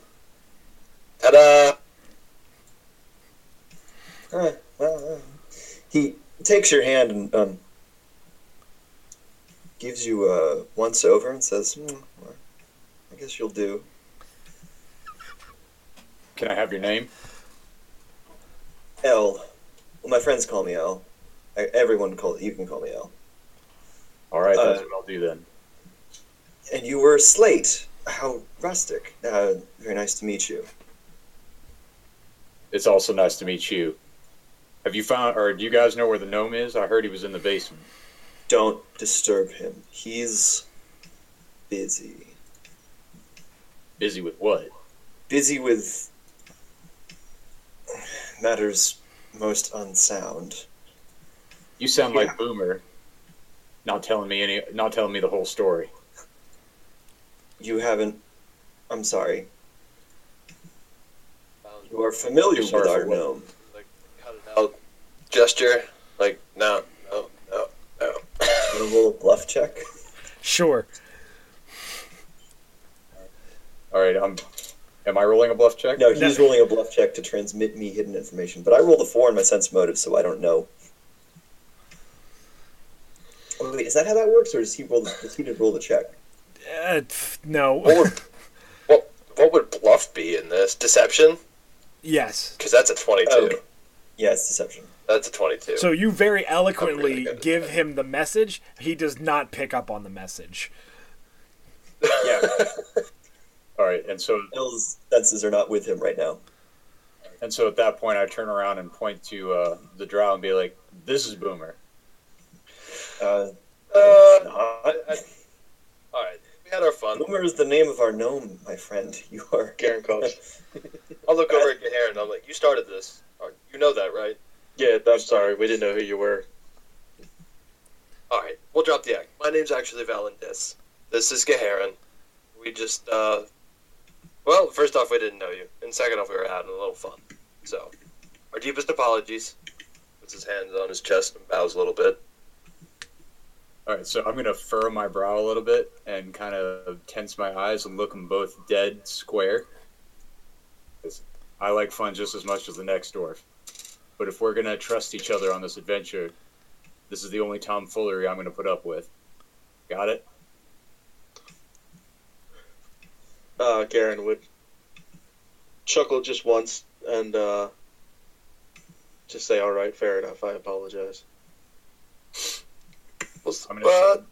Ta-da! Uh, well, uh, he takes your hand and um, gives you a once over and says, "Hmm, well, "I guess you'll do." Can I have your name? L. Well, my friends call me L. I, everyone call you can call me L. All right, Uh, that's what I'll do then. And you were Slate. How rustic. Uh, very nice to meet you. It's also nice to meet you. Have you found, or do you guys know where the gnome is? I heard he was in the basement. Don't disturb him. He's busy. Busy with what? Busy with matters most unsound. You sound Yeah. like Boomer. Not telling me any. Not telling me the whole story. You haven't. I'm sorry. Um, you are familiar with for our what? gnome. Like cut it out gesture. Like no, no, no, no. Want to roll a bluff check? Sure. All right. I'm. Am I rolling a bluff check? No, he's rolling a bluff check to transmit me hidden information. But I rolled a four in my sense motive, so I don't know. Oh, wait, is that how that works, or does he roll? The, does he just roll the check? Uh, no. What would, what, what would bluff be in this? Deception? yes. Because that's a 22. Oh, yeah, it's deception. That's a 22. So you very eloquently really give him the message. He does not pick up on the message. Yeah, All right. And so Bill's senses are not with him right now. and so at that point, I turn around and point to uh, the drow and be like, "This is Boomer." Uh, Uh, not. I- all right. We had our fun. Boomer is the name of our gnome, my friend. You are. Garen coughs. I'll look over at Gahar and I'm like, you started this. You know that, right? Yeah, I'm sorry. We didn't know who you were. All right. We'll drop the act. My name's actually Valendis. This is Gaharin. We just, uh... Well, first off, we didn't know you. And second off, we were having a little fun. So, our deepest apologies. Puts his hands on his chest and bows a little bit. All right. So I'm gonna furrow my brow a little bit and kind of tense my eyes and look them both dead square. I like fun just as much as the next dwarf. But if we're gonna trust each other on this adventure, this is the only tomfoolery I'm gonna put up with. Got it? Uh, Garen would chuckle just once and uh, just say, "All right, fair enough. I apologize." Well, I'm gonna uh, turn,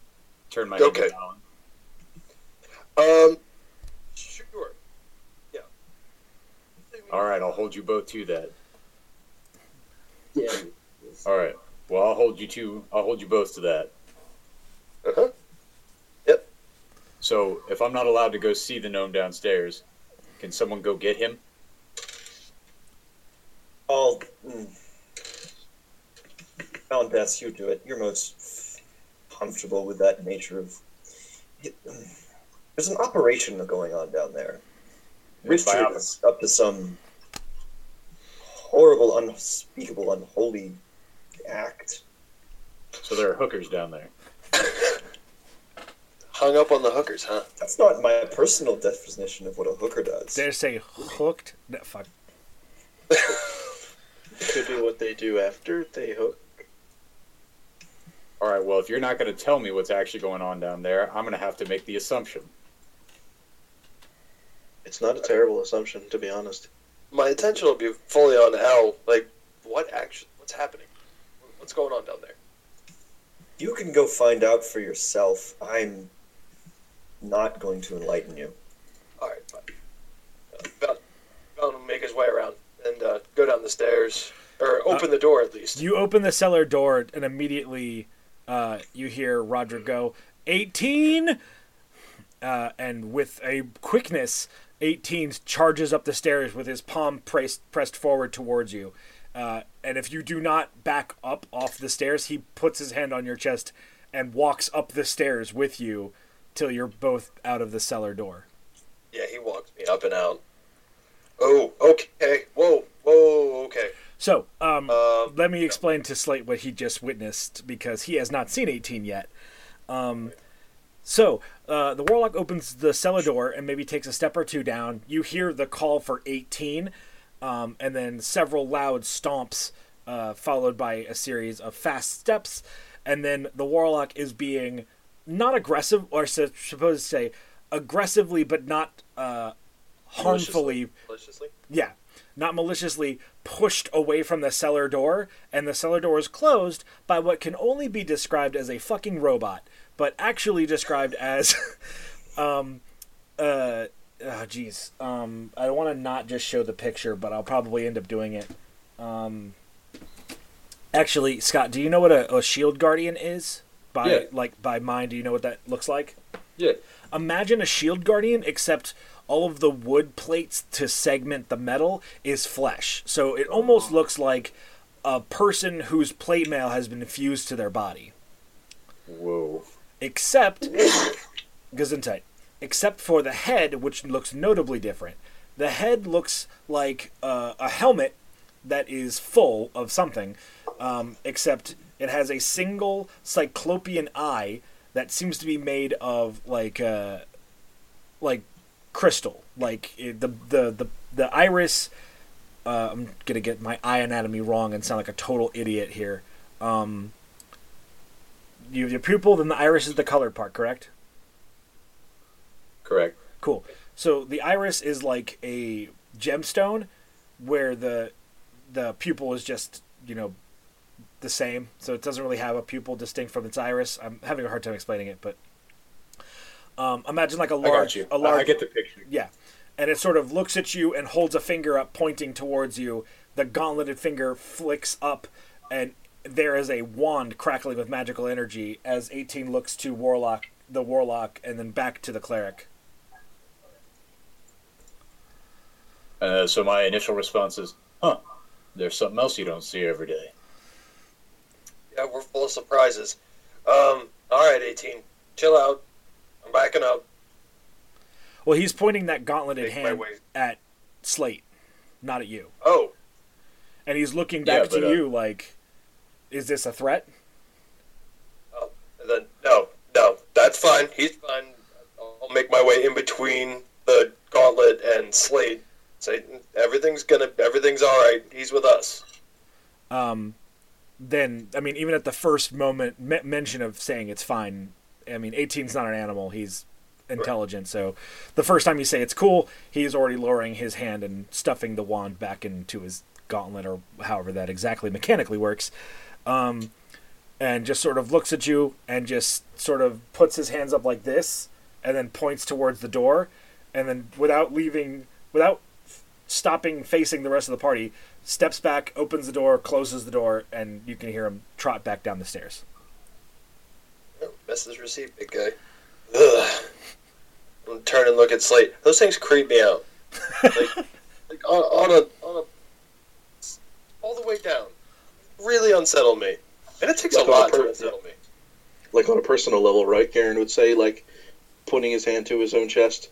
turn my head okay. down. um, sure. Yeah. All right, I'll hold you both to that. Yeah. All right. Well, I'll hold you to. I'll hold you both to that. Uh-huh. Yep. So, if I'm not allowed to go see the gnome downstairs, can someone go get him? I'll. Mm, Alan Bess, you do it. You're most comfortable with that nature of. It, there's an operation going on down there. Richard is up to some horrible, unspeakable, unholy act. So there are hookers down there. Hung up on the hookers, huh? That's not my personal definition of what a hooker does. Did I say hooked? No, fuck. Could be what they do after they hook. All right. Well, if you're not going to tell me what's actually going on down there, I'm going to have to make the assumption. It's not a terrible assumption, to be honest. My attention will be fully on how, like, what action, what's happening, what's going on down there. You can go find out for yourself. I'm not going to enlighten you. All right, fine. Uh, Val, Val will make his way around and uh, go down the stairs, or open the door at least. You open the cellar door and immediately uh, you hear Roger go, 18! Uh, and with a quickness, 18 charges up the stairs with his palm pressed, pressed forward towards you. Uh, and if you do not back up off the stairs, he puts his hand on your chest and walks up the stairs with you till you're both out of the cellar door. Yeah, he walks me up and out. Oh, okay. Whoa, whoa, okay. So, um, Um, let me explain to Slate what he just witnessed because he has not seen 18 yet. Um, so, uh, the Warlock opens the cellar door and maybe takes a step or two down. You hear the call for 18, um, and then several loud stomps, uh, followed by a series of fast steps. And then the Warlock is being not aggressive, or su- supposed to say aggressively, but not uh, harmfully Maliciously? yeah, not maliciously pushed away from the cellar door, and the cellar door is closed by what can only be described as a fucking robot, but actually described as, um, uh, oh jeez, um, I want to not just show the picture, but I'll probably end up doing it. Um, actually, Scott, do you know what a, a shield guardian is? By Yeah. like by mind, do you know what that looks like? Yeah. Imagine a shield guardian, except all of the wood plates to segment the metal is flesh. So it almost looks like a person whose plate mail has been fused to their body. Whoa. Except Gesundheit. Except for the head, which looks notably different. The head looks like uh, a helmet that is full of something, um, except it has a single cyclopean eye that seems to be made of like uh, like crystal. Like the the the the iris. Uh, I'm gonna get my eye anatomy wrong and sound like a total idiot here. Um, you have your pupil, then the iris is the colored part, correct? Correct. Cool. So the iris is like a gemstone, where the the pupil is just you know the same. So it doesn't really have a pupil distinct from its iris. I'm having a hard time explaining it, but um, imagine like a I got large, you. a I- large, I get the picture. yeah, and it sort of looks at you and holds a finger up, pointing towards you. The gauntleted finger flicks up, and there is a wand crackling with magical energy as 18 looks to warlock, the warlock, and then back to the cleric. Uh, so my initial response is, huh, there's something else you don't see every day. Yeah, we're full of surprises. Um, all right, 18. Chill out. I'm backing up. Well, he's pointing that gauntleted Make hand at Slate, not at you. Oh, And he's looking Yeah, back to uh, you like, is this a threat? and then no, no, that's fine. He's fine. I'll make my way in between the gauntlet and Slate. Say everything's gonna, everything's all right. He's with us. Um, then, I mean, even at the first moment me- mention of saying it's fine, I mean, 18's not an animal. He's intelligent. So the first time you say it's cool, he's already lowering his hand and stuffing the wand back into his gauntlet or however that exactly mechanically works. Um, and just sort of looks at you and just sort of puts his hands up like this and then points towards the door and then without leaving without stopping facing the rest of the party steps back opens the door closes the door and you can hear him trot back down the stairs Message received, big guy. Ugh. I'm turn and look at Slate. Those things creep me out. Like, like on, on a on a all the way down. Really unsettle me. And it takes Like a on a lot to unsettle me. Like on a personal level, right? Garen would say, like, putting his hand to his own chest.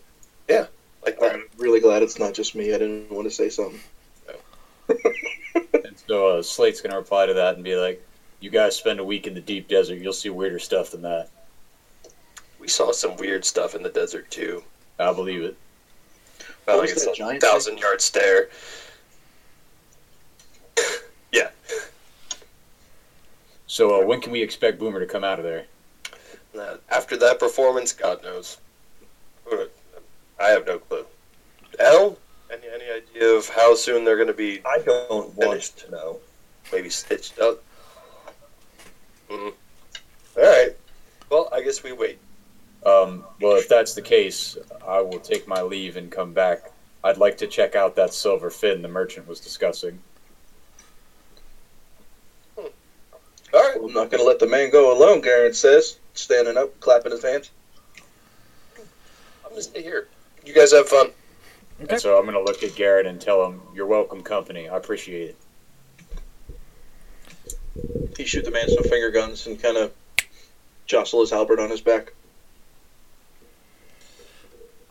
Yeah, like that. I'm really glad it's not just me. I didn't want to say something. And so uh, Slate's going to reply to that and be like, you guys spend a week in the deep desert, you'll see weirder stuff than that. We saw some weird stuff in the desert too. I'll believe it. Felt What like was it's that a giant thousand yard stare. yeah. So uh, when can we expect Boomer to come out of there? Uh, After that performance, God knows. I have no clue. L, any any idea of how soon they're going to be I don't want to know. maybe stitched up? Mm. All right. Well, I guess we wait. Um, well, if that's the case, I will take my leave and come back. I'd like to check out that silver fin the merchant was discussing. All right. Well, I'm not going to let the man go alone, Garen says, standing up, clapping his hands. I'm gonna stay here. You guys have fun. Okay. And so I'm going to look at Garen and tell him, "You're welcome, company. I appreciate it." He shoot the man some finger guns and kind of jostle his halberd on his back.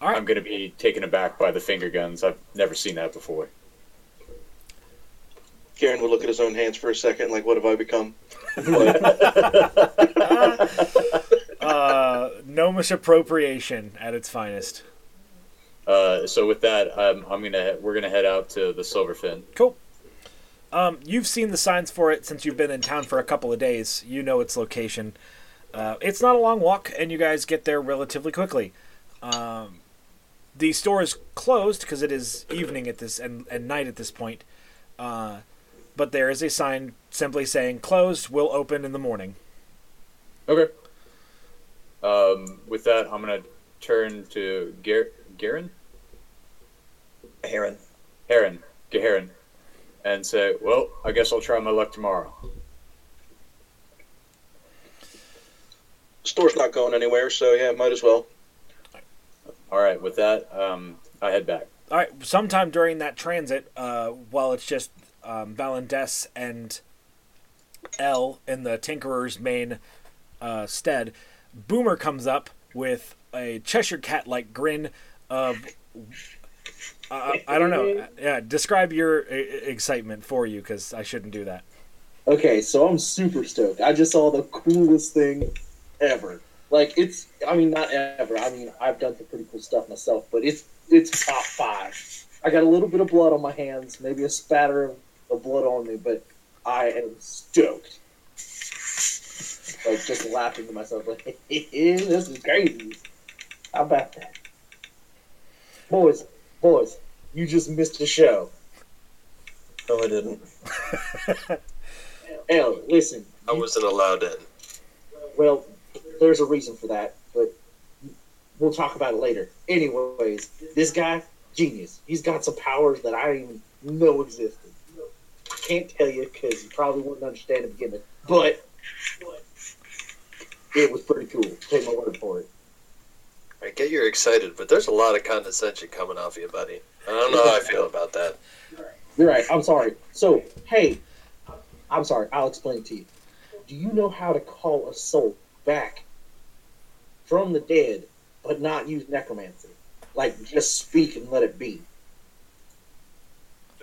All right. I'm going to be taken aback by the finger guns. I've never seen that before. Garen would look at his own hands for a second, like, what have I become? uh, no misappropriation at its finest Uh, so with that, um, I'm gonna we're gonna head out to the Silverfin. Cool. Um, you've seen the signs for it since you've been in town for a couple of days. You know its location. Uh, it's not a long walk, and you guys get there relatively quickly. Um, the store is closed because it is evening at this and, and night at this point. Uh, but there is a sign simply saying "closed. Will open in the morning." Okay. Um, with that, I'm gonna turn to Gar- Garen, Heron. Heron, Gaharon, and say, "Well, I guess I'll try my luck tomorrow." Store's not going anywhere, so yeah, might as well. All right, with that, um, I head back. All right. Sometime during that transit, uh, while it's just um, Valendis and L in the Tinkerer's main uh, stead, Boomer comes up with a Cheshire cat-like grin of. Uh, I don't know. Yeah, describe your uh, excitement for you, because I shouldn't do that. Okay, so I'm super stoked. I just saw the coolest thing ever. Like it's, I mean, not ever. I mean, I've done some pretty cool stuff myself, but it's it's top five. I got a little bit of blood on my hands, maybe a spatter of, of blood on me, but I am stoked. Like just laughing to myself, like this is crazy. How about that, boys? Boys, you just missed a show. No, I didn't. L, listen. I wasn't allowed in. Well, there's a reason for that, but we'll talk about it later. Anyways, this guy, genius. He's got some powers that I didn't even know existed. I can't tell you because you probably wouldn't understand at the beginning, but it was pretty cool. Take my word for it. I get you're excited, but there's a lot of condescension coming off you, buddy. I don't know how I feel about that. You're right. I'm sorry. So, hey, I'm sorry. I'll explain to you. Do you know how to call a soul back from the dead, but not use necromancy? Like, just speak and let it be.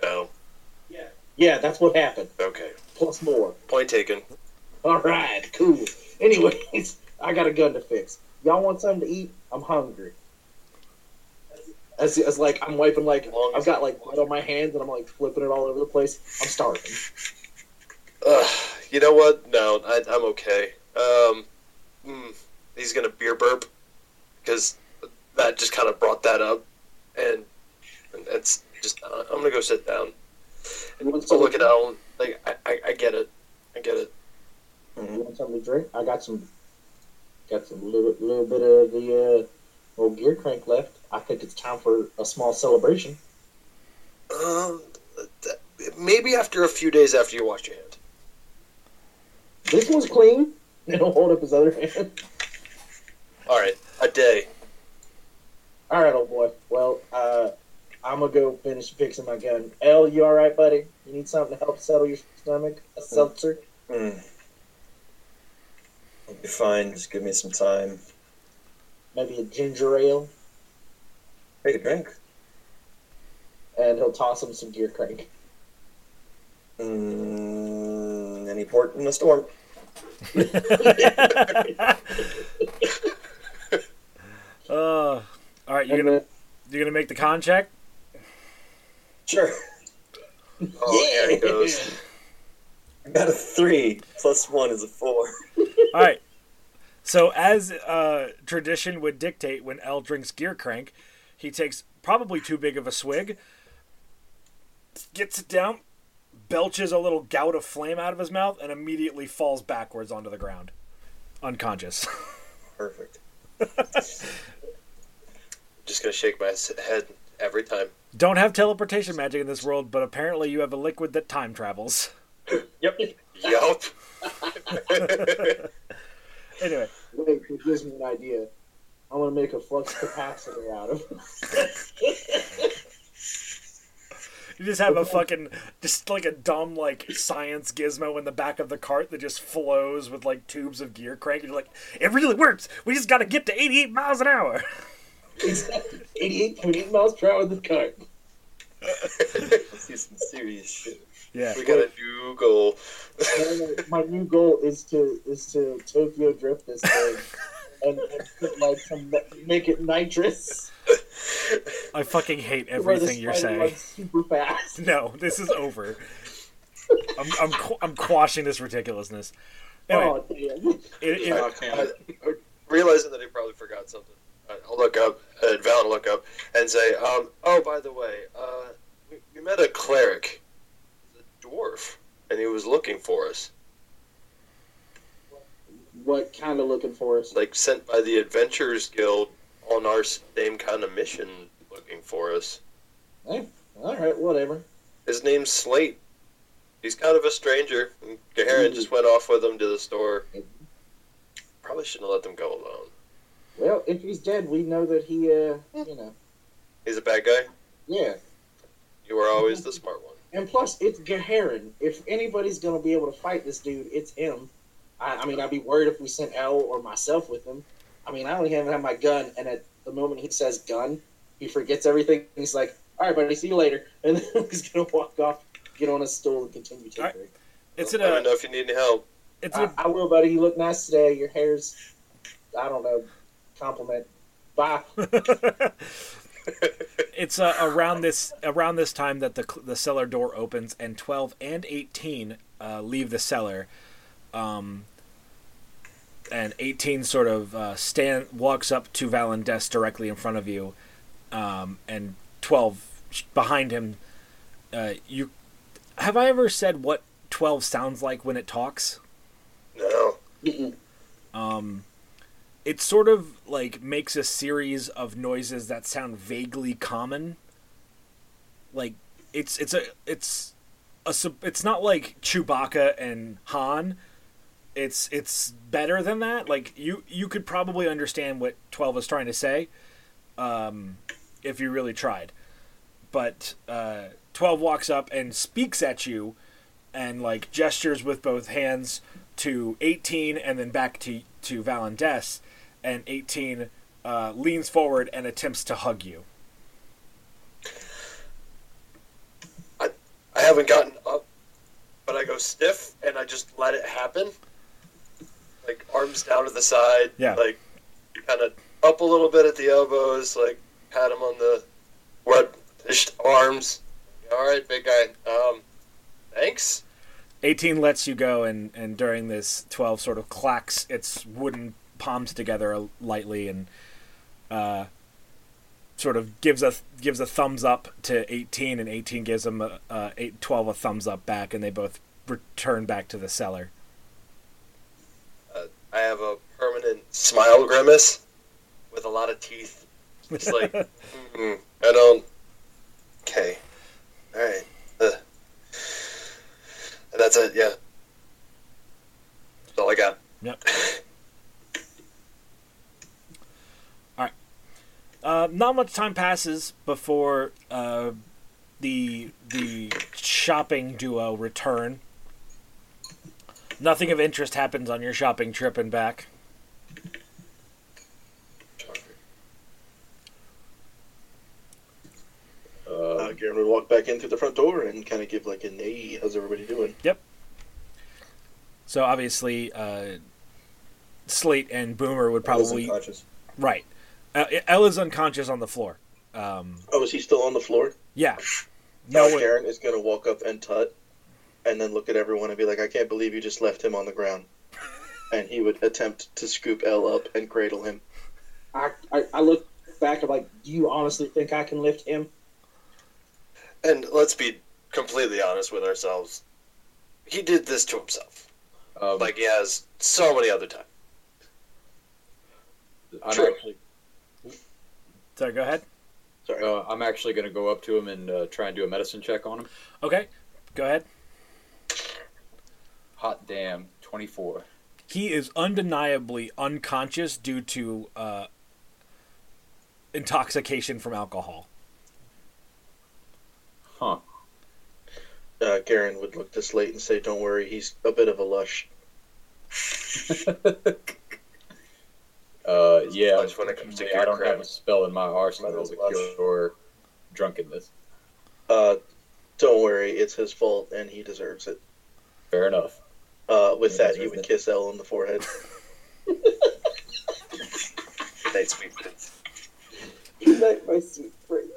No. Yeah. Yeah, that's what happened. Okay. Plus more. Point taken. All right, cool. Anyways, I got a gun to fix. Y'all want something to eat? I'm hungry. As, as like I'm wiping like I've got like blood on my hands and I'm like flipping it all over the place. I'm starving. Uh, you know what? No, I, I'm okay. Um, mm, he's gonna beer burp because that just kind of brought that up, and, and it's just uh, I'm gonna go sit down. And So look at Ellen. Like I, I, I get it. I get it. You want something to drink? I got some. Got some little little bit of the uh, old gear crank left. I think it's time for a small celebration. Um, maybe after a few days after you wash your hand. This one's clean. He'll hold up his other hand. All right, a day. All right, old boy. Well, uh, I'm gonna go finish fixing my gun. L, you all right, buddy? You need something to help settle your stomach? A seltzer? Hmm. I'll be fine. Just give me some time. Maybe a ginger ale? Take a drink. And he'll toss him some gear crank. Mm, any port in a storm? Uh, all right, you're And gonna then- you're gonna make the con check. Sure. Oh, there he goes. I got a three. Plus one is a four. All right. So as uh, tradition would dictate, when L drinks gear crank, he takes probably too big of a swig, gets it down, belches a little gout of flame out of his mouth, and immediately falls backwards onto the ground, unconscious. Perfect. Just gonna shake my head every time. Don't have teleportation magic in this world, but apparently you have a liquid that time travels. Yep. Yup. Anyway, Wait, it gives me an idea. I'm gonna make a flux capacitor out of you just have a fucking, just like a dumb like science gizmo in the back of the cart that just flows with like tubes of gear crank. And you're like, it really works. We just got to get to 88 miles an hour. Exactly, 88.8 miles per hour with the cart. Let's do some serious shit. Yeah. We got a new goal. My new goal is to is to Tokyo drift this thing and, and put, like some, make it nitrous. I fucking hate everything you're spider saying. runs super fast. No, this is over. I'm I'm I'm quashing this ridiculousness. Anyway, Oh damn! it, it, Oh, can't. Uh, realizing that he probably forgot something, I- I'll look up, and Val will look up and say, um, "Oh, by the way, uh, we, we met a cleric, a dwarf, and he was looking for us, What kind of looking for us? like sent by the Adventurers Guild on our same kind of mission, looking for us. Hey, All right, whatever. His name's Slate. He's kind of a stranger. and Gaharin just went off with him to the store. Probably shouldn't have let them go alone. Well, if he's dead, we know that he, uh, you know, He's a bad guy. yeah. You were always the smart one. And plus, it's Gaharin. If anybody's gonna be able to fight this dude, it's him. I, I mean, I'd be worried if we sent L or myself with him. I mean, I only have have my gun, and at the moment he says gun, he forgets everything. He's like, "All right, buddy, see you later," and then he's gonna walk off, get on his stool, and continue All right. tinkering. It's an I don't know if you need any help. it's I, a I will, buddy. You look nice today. Your hair's, I don't know, compliment. Bye. it's uh, around this around this time that the the cellar door opens and 12 and 18 uh, leave the cellar um, and 18 sort of uh, stand walks up to Valendis directly in front of you um, and 12 behind him uh, you have I ever said what 12 sounds like when it talks No. Um, it sort of like makes a series of noises that sound vaguely common. Like it's it's a it's a it's not like Chewbacca and Han. It's it's better than that. Like you you could probably understand what Twelve is trying to say, um, if you really tried. But uh, Twelve walks up and speaks at you, and like gestures with both hands to 18 and then back to to Valendis, and 18 uh, leans forward and attempts to hug you. I I haven't gotten up, but I go stiff and I just let it happen. Like arms down to the side. Yeah. Like kind of up a little bit at the elbows. Like pat him on the reddish arms. All right, big guy. Um, thanks. 18 lets you go, and, and during this, 12 sort of clacks its wooden palms together lightly and uh, sort of gives a gives a thumbs up to 18, and 18 gives him a, uh, 8, 12 a thumbs up back, and they both return back to the cellar. I have a permanent smile grimace with a lot of teeth. It's like mm, I don't. Okay. All right. Uh, that's it. Yeah. That's all I got. Yep. Uh, not much time passes before uh, the the shopping duo return. Nothing of interest happens on your shopping trip and back. Uh, Garen would walk back in through the front door and kind of give like a hey, how's everybody doing? Yep. So obviously, uh, Slate and Boomer would probably right. Uh, Ella's unconscious on the floor. Um, Oh, is he still on the floor? yeah. No, No one, is gonna walk up and tut, and then look at everyone and be like, "I can't believe you just left him on the ground." And he would attempt to scoop L up and cradle him. I, I, I look back. I'm like, do you honestly think I can lift him? And let's be completely honest with ourselves. He did this to himself, um, like he has so many other times. I'm True. actually, sorry. Go ahead. Sorry. uh, I'm actually going to go up to him and uh, try and do a medicine check on him. Okay. Go ahead. Hot damn, 24. he is undeniably unconscious due to uh, intoxication from alcohol. Huh. Uh, Garen would look this late and say, "Don't worry, he's a bit of a lush." Uh, yeah, Much when it comes to I gear don't crap. have a spell in my arsenal to cure drunkenness. Uh, don't worry, it's his fault and he deserves it. Fair enough. Uh, with He that, he would it. kiss L on the forehead. Good night, sweet prince. Good night, my sweet prince.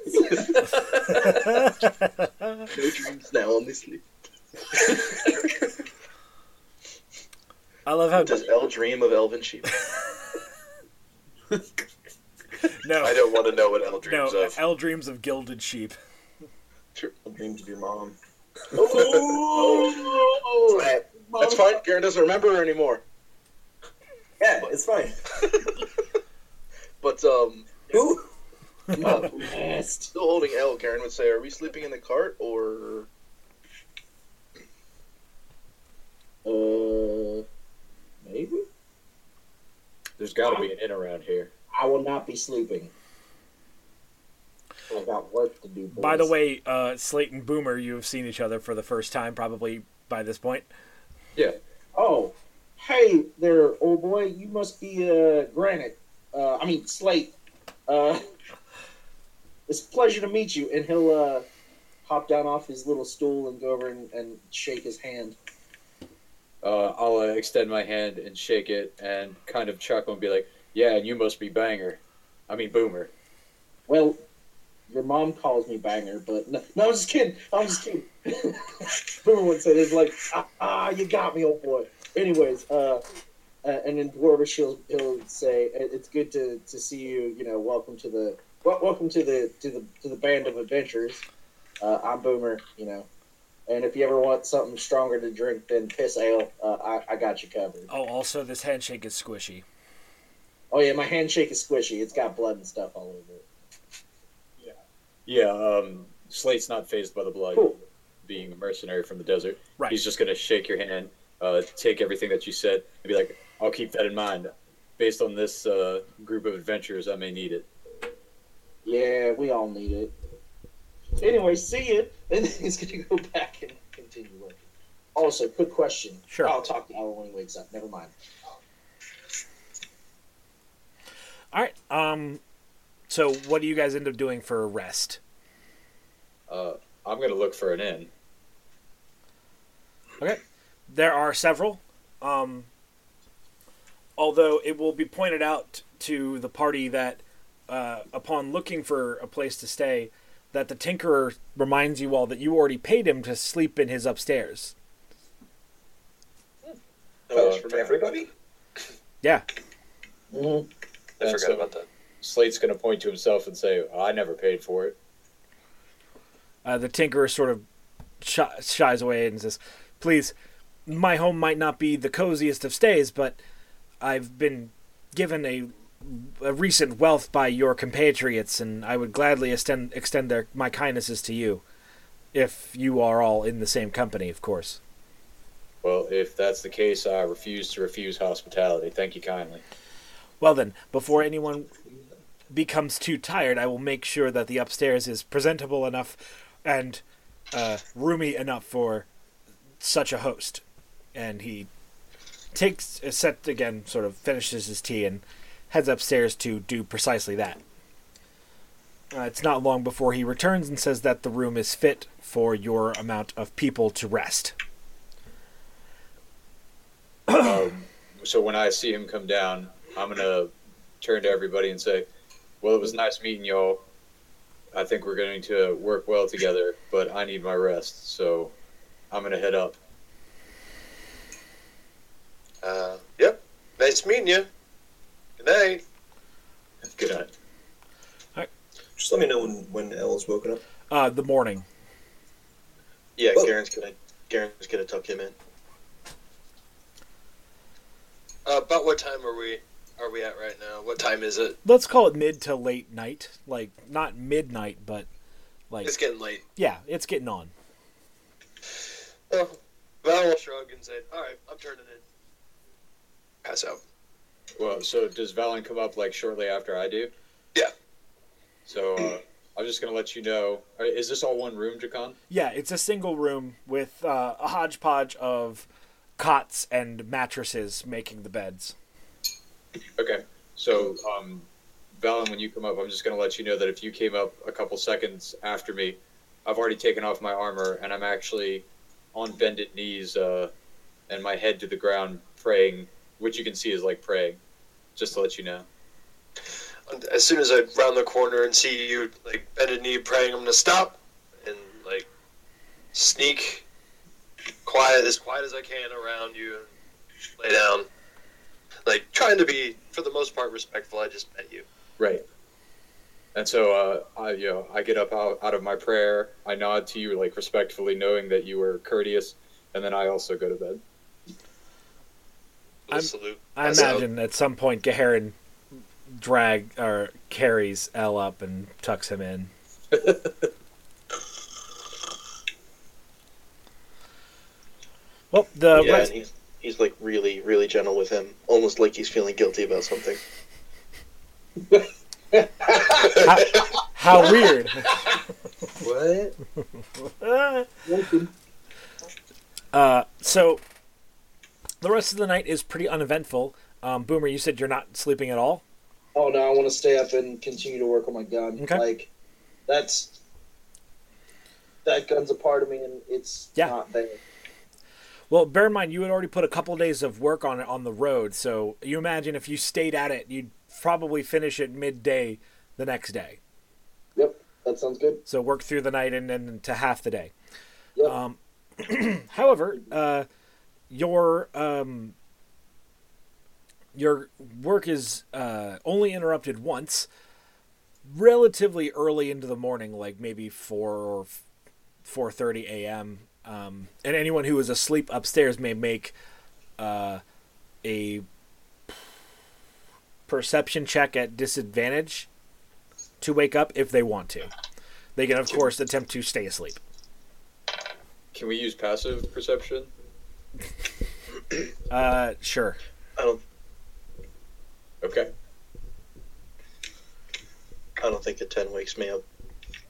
no dreams now, honestly. I love how Does L dream of elven sheep? No I don't want to know what L no dreams of. L dreams of gilded sheep. Dreams of your mom. Oh, that's fine. Garen doesn't remember her anymore. Yeah, it's fine. But um, Who? Blast. still holding L. Garen would say, "Are we sleeping in the cart or?" Uh, maybe. There's got to be an inn around here. I will not be sleeping. I got work to do. Boys. By the way, uh, Slate and Boomer, you have seen each other for the first time probably by this point. Yeah. Oh, hey there, old boy. You must be uh, Granite. Uh, I mean Slate. Uh, it's a pleasure to meet you. And he'll uh, hop down off his little stool and go over and, and shake his hand. Uh, I'll uh, extend my hand and shake it and kind of chuckle and be like, "Yeah, and you must be Banger. I mean Boomer." Well, your mom calls me banger, but no, no I'm just kidding. I'm just kidding. Boomer would say, "It's like, ah, ah, you got me, old boy." Anyways, uh, uh, and in Dwarvish, he'll, he'll say, "It's good to, to see you. You know, welcome to the wel- welcome to the to the to the band of adventures. Uh, I'm Boomer. You know, and if you ever want something stronger to drink than piss ale, uh, I, I got you covered. Oh, also, this handshake is squishy. Oh yeah, my handshake is squishy. It's got blood and stuff all over it. Yeah. Um, Slate's not phased by the blood, Cool. being a mercenary from the desert. Right. He's just gonna shake your hand, uh, take everything that you said, and be like, "I'll keep that in mind. Based on this uh, group of adventurers, I may need it." Yeah, we all need it. Anyway, see you. And then he's gonna go back and continue working. Also, quick question. Sure. I'll talk to Alan when he wakes up. Never mind. All right. Um, so what do you guys end up doing for a rest? Uh, I'm gonna look for an inn. Okay. There are several. Um, although it will be pointed out to the party that uh, upon looking for a place to stay, that the Tinkerer reminds you all that you already paid him to sleep in his upstairs. That works for for me. everybody? Yeah. Mm-hmm. I And forgot so about that. Slate's gonna point to himself and say, "I never paid for it." Uh, the Tinkerer sort of sh- shies away and says, "Please, my home might not be the coziest of stays, but I've been given a, a recent wealth by your compatriots, and I would gladly extend extend their my kindnesses to you, if you are all in the same company, of course." Well, if that's the case, I refuse to refuse hospitality. Thank you kindly. Well then, before anyone becomes too tired, I will make sure that the upstairs is presentable enough and uh, roomy enough for such a host. And he takes a set again, sort of finishes his tea, and heads upstairs to do precisely that. Uh, it's not long before he returns and says that the room is fit for your amount of people to rest. um, so when I see him come down, I'm gonna turn to everybody and say, "Well, it was nice meeting y'all. I think we're going to work well together, but I need my rest, so I'm gonna head up." Uh, yep. Nice meeting you. Good night. Good night. Just let me know when, when Elle's woken up. Uh, the morning. Yeah, Well- Garen's gonna Garen's gonna tuck him in. Uh, about what time are we? Are we at right now? What time is it? Let's call it mid to late night. Like, not midnight, but like, It's getting late. yeah, it's getting on. Well, Val will shrug and say, "All right, I'm turning in." Pass out. Well, so does Valen come up like shortly after I do? Yeah. So uh, I'm just gonna let you know. uh, Is this all one room, Jacon? Yeah, it's a single room with uh, a hodgepodge of cots and mattresses making the beds. Okay. So, um, Valen, when you come up, I'm just going to let you know that if you came up a couple seconds after me, I've already taken off my armor and I'm actually on bended knees uh, and my head to the ground praying, which you can see is like praying, just to let you know. As soon as I round the corner and see you like bend a knee praying, I'm gonna stop and like sneak quiet as quiet as I can around you and lay down. Like trying to be, for the most part, respectful. I just met you. Right. And so uh, I, you know, I get up out, out of my prayer. I nod to you, like respectfully, knowing that you were courteous, and then I also go to bed. Little I'm- salute. I Pass out. imagine at some point Gaharin drag or carries L up and tucks him in. Well, the yeah, rest, and he's he's like really really gentle with him, almost like he's feeling guilty about something. how, how weird. What? Uh, so the rest of the night is pretty uneventful. Um, Boomer, you said you're not sleeping at all. Oh no, I want to stay up and continue to work on my gun. Okay. Like that's that gun's a part of me, and it's Yeah. not there. Well, bear in mind you had already put a couple days of work on it on the road. So you imagine if you stayed at it, you'd probably finish it midday the next day. Yep, that sounds good. So work through the night and then to half the day. Yep. Um, however, uh, your um, your work is uh, only interrupted once, relatively early into the morning, like maybe four or four thirty a.m. Um, and anyone who is asleep upstairs may make uh, a perception check at disadvantage to wake up if they want to. They can, of course, attempt to stay asleep. Can we use passive perception? Uh, sure. I don't. Okay. I don't think a ten wakes me up.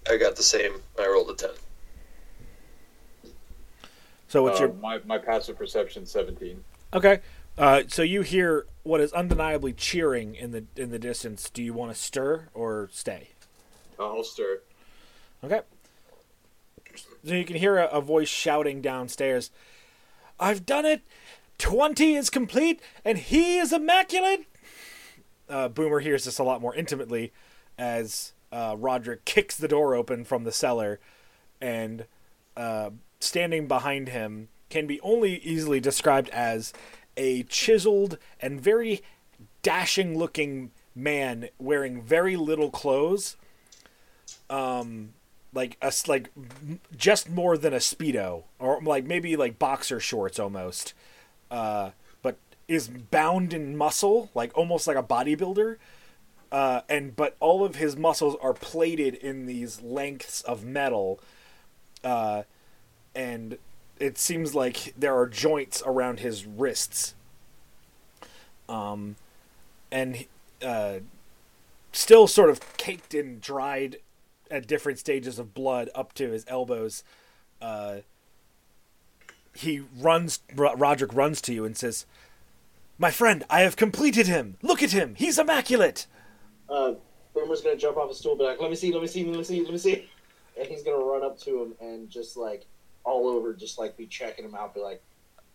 I got the same. I rolled a 10. So what's Uh, your my my passive perception seventeen. okay? Uh, so you hear what is undeniably cheering in the in the distance. Do you want to stir or stay? I'll stir. Okay. So you can hear a, a voice shouting downstairs. I've done it. Twenty is complete, and he is immaculate. Uh, Boomer hears this a lot more intimately as uh, Roderick kicks the door open from the cellar, and uh, standing behind him can be only easily described as a chiseled and very dashing looking man wearing very little clothes um like a like just more than a speedo or like maybe like boxer shorts almost uh but is bound in muscle like almost like a bodybuilder uh and but all of his muscles are plated in these lengths of metal uh and it seems like there are joints around his wrists. Um and uh still sort of caked and dried at different stages of blood up to his elbows. Uh, he runs. Ro- Roderick runs to you and says, "My friend, I have completed him. Look at him. He's immaculate." Uh, Boomer's gonna jump off a stool, be like, "Let me see, let me see, let me see, let me see," and he's gonna run up to him and just like all over, just like be checking him out, be like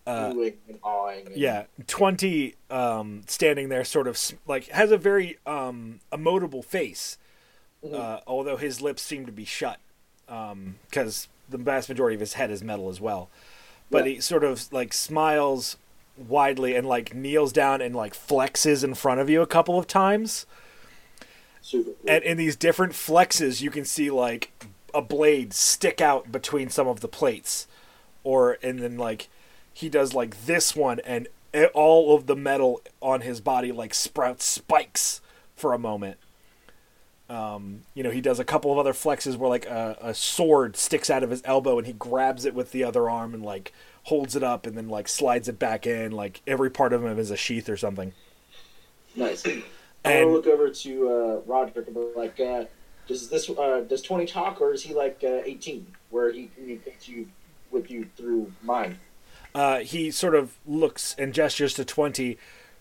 Uh, and awing. And, yeah, twenty um, standing there, sort of like has a very um, emotable face, Mm-hmm. uh, although his lips seem to be shut um, because the vast majority of his head is metal as well. But Yeah. he sort of like smiles widely and like kneels down and like flexes in front of you a couple of times. super. Cool. And in these different flexes, you can see like a blade stick out between some of the plates, or and then like he does like this one, and it, all of the metal on his body like sprouts spikes for a moment. Um, you know, he does a couple of other flexes where like a, a sword sticks out of his elbow, and he grabs it with the other arm and like holds it up, and then like slides it back in. Like every part of him is a sheath or something. nice. And- gonna look over to uh, Roderick and be like, uh, "Does this uh, does twenty talk, or is he like uh, eighteen, where he communicates you with you through mind?" uh, he sort of looks and gestures to 20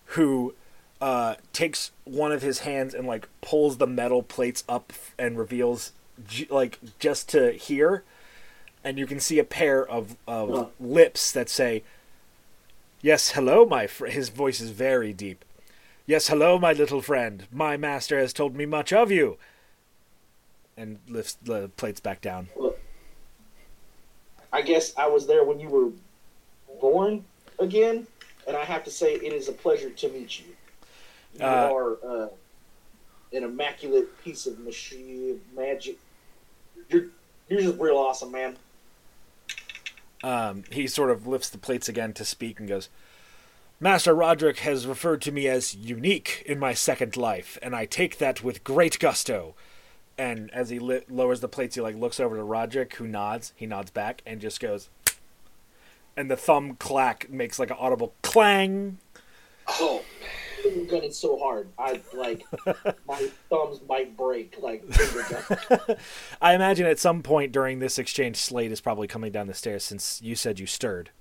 who uh, takes one of his hands and like pulls the metal plates up and reveals j- like just to hear and you can see a pair of, of Huh. lips that say yes hello my fr-. his voice is very deep yes hello my little friend my master has told me much of you and lifts the plates back down I guess I was there when you were born again, and I have to say it is a pleasure to meet you. You Uh, are uh, an immaculate piece of machine magic. You're you're just real awesome, man. um, he sort of lifts the plates again to speak and goes, Master Roderick has referred to me as unique in my second life, and I take that with great gusto. And as he li- lowers the plates, he like looks over to Roderick, who nods. He nods back and just goes, and the thumb clack makes like an audible clang. Oh, finger gun it so hard, I like my thumbs might break. Like finger gun. I imagine at some point during this exchange, Slate is probably coming down the stairs since you said you stirred.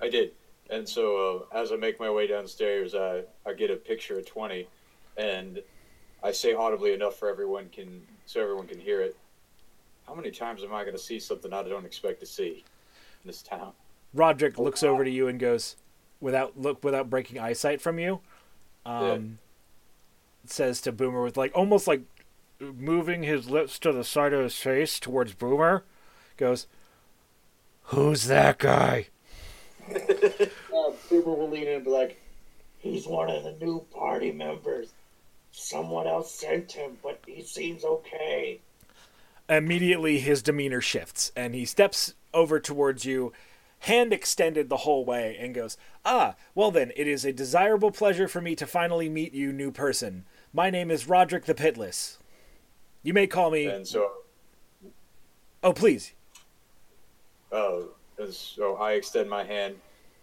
I did. And so uh, as I make my way downstairs, I, I get a picture of 20, and I say audibly enough for everyone can so everyone can hear it. How many times am I going to see something I don't expect to see in this town? Roderick looks over to you and goes, without look without breaking eyesight from you, um, says to Boomer with like almost like moving his lips to the side of his face towards Boomer, goes, "Who's that guy?" uh, Boomer will lean in and be like, "He's one of the new party members. Someone else sent him, but he seems okay." Immediately, his demeanor shifts, and he steps over towards you, hand extended the whole way, and goes, "Ah, well then, it is a desirable pleasure for me to finally meet you, new person. My name is Roderick the Pitless. You may call me. And so, Oh, please. uh, so I extend my hand,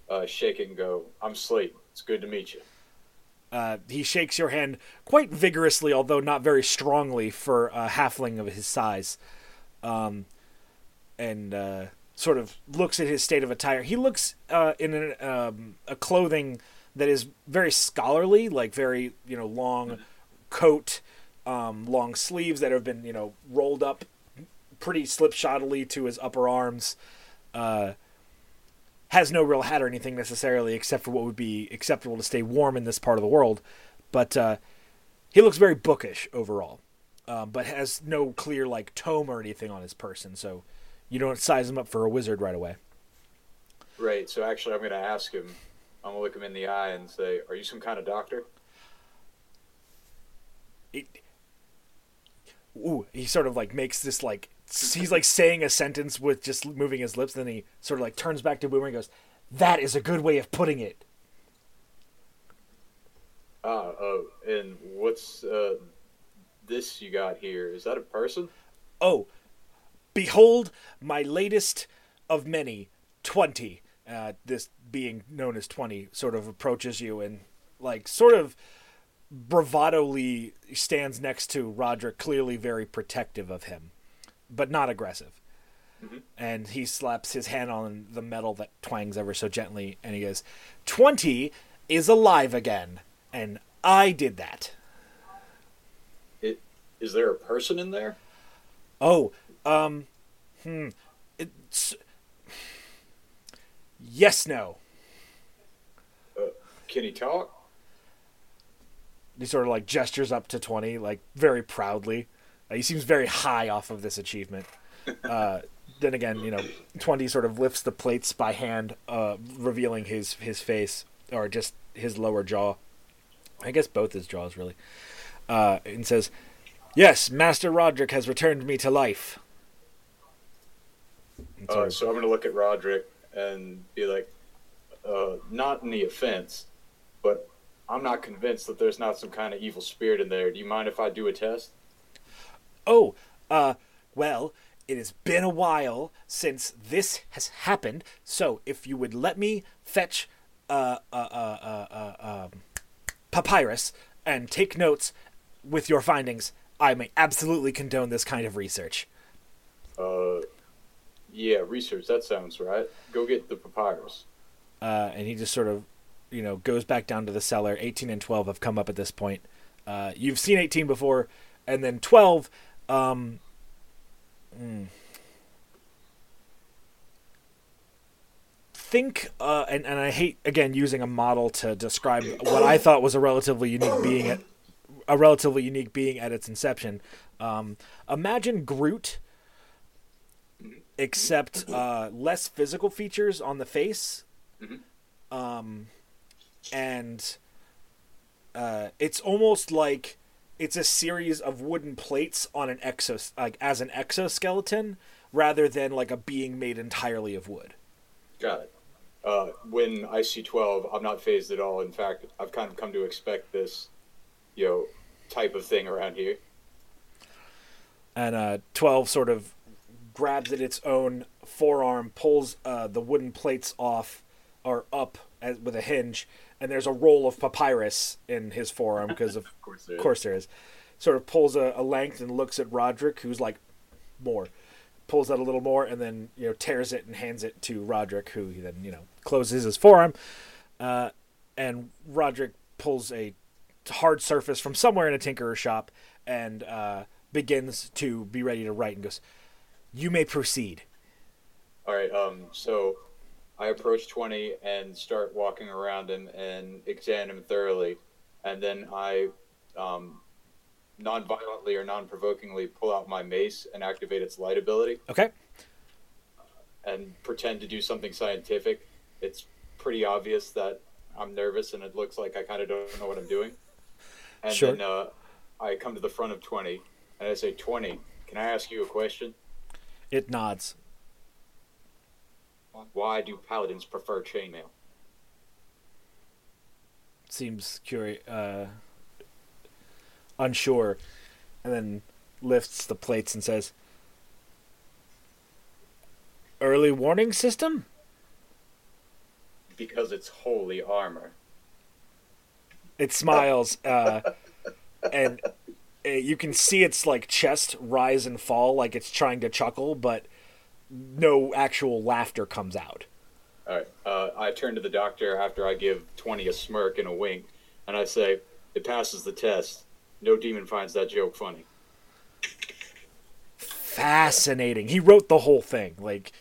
uh, shake it, and go, "I'm Slate. It's good to meet you." Uh, he shakes your hand quite vigorously, although not very strongly for a halfling of his size, um, and uh, sort of looks at his state of attire. He looks uh, in an, um, a clothing that is very scholarly, like very you know long coat, um, long sleeves that have been you know rolled up pretty slipshoddily to his upper arms. Uh, has no real hat or anything necessarily, except for what would be acceptable to stay warm in this part of the world. But uh, he looks very bookish overall, um, but has no clear like tome or anything on his person, so you don't size him up for a wizard right away. Right. So actually, I'm going to ask him. I'm going to look him in the eye and say, "Are you some kind of doctor?" It, ooh, he sort of like makes this like he's like saying a sentence with just moving his lips. Then he sort of like turns back to Boomer and goes, "That is a good way of putting it." Ah, oh, and what's uh, this you got here? Is that a person? Oh, behold my latest of many, 20. Uh, this being known as 20 sort of approaches you and, like, sort of bravadoly stands next to Roderick, clearly very protective of him, but not aggressive. And he slaps his hand on the metal that twangs ever so gently, and he goes, 20 is alive again. And I did that. It is there a person in there? Oh, um, hmm. It's. Yes, no. Can he talk? He sort of like gestures up to 20, like very proudly. Uh, he seems very high off of this achievement. Uh, then again, you know, 20 sort of lifts the plates by hand, uh, revealing his, his face, or just his lower jaw. I guess both his jaws, really. Uh, and says, Yes, Master Roderick has returned me to life. Uh, so I'm going to look at Roderick and be like, uh, not any offense, but I'm not convinced that there's not some kind of evil spirit in there. Do you mind if I do a test? Oh, uh, well, it has been a while since this has happened, so if you would let me fetch uh, uh, uh, uh, uh, um, papyrus and take notes with your findings, I may absolutely condone this kind of research. Uh, yeah, research. That sounds right. Go get the papyrus. Uh, and he just sort of, you know, goes back down to the cellar. 18 and 12 have come up at this point. Uh, you've seen 18 before, and then 12. Um, hmm. Think, uh, and, and I hate again using a model to describe what I thought was a relatively unique being at a relatively unique being at its inception. Um, imagine Groot, except uh, less physical features on the face um, and uh, it's almost like it's a series of wooden plates on an exos like as an exoskeleton rather than like a being made entirely of wood. Got it. Uh, when I see 12, I'm not phased at all. In fact, I've kind of come to expect this, you know, type of thing around here. And uh, twelve sort of grabs at its own forearm, pulls uh, the wooden plates off or up, as, with a hinge, and there's a roll of papyrus in his forearm because of Of course, there course there is. Sort of pulls a, a length and looks at Roderick, who's like, more. Pulls out a little more and then you know tears it and hands it to Roderick, who he then you know closes his forearm. Uh, and Roderick pulls a hard surface from somewhere in a tinkerer's shop and uh, begins to be ready to write and goes, "You may proceed." All right. Um. So, I approach twenty and start walking around him and examine him thoroughly, and then I, um, non-violently or non-provokingly pull out my mace and activate its light ability Okay. and pretend to do something scientific. It's pretty obvious that I'm nervous and it looks like I kind of don't know what I'm doing. And Sure. then uh, I come to the front of twenty and I say, "Twenty, can I ask you a question? It nods. Why do paladins prefer chainmail?" Seems curious, uh, unsure, and then lifts the plates and says, "Early warning system." Because it's holy armor. It smiles, uh, and you can see its like chest rise and fall, like it's trying to chuckle, but no actual laughter comes out. All right. Uh, I turn to the doctor after I give 20 a smirk and a wink, and I say, It passes the test. No demon finds that joke funny. Fascinating. He wrote the whole thing. Like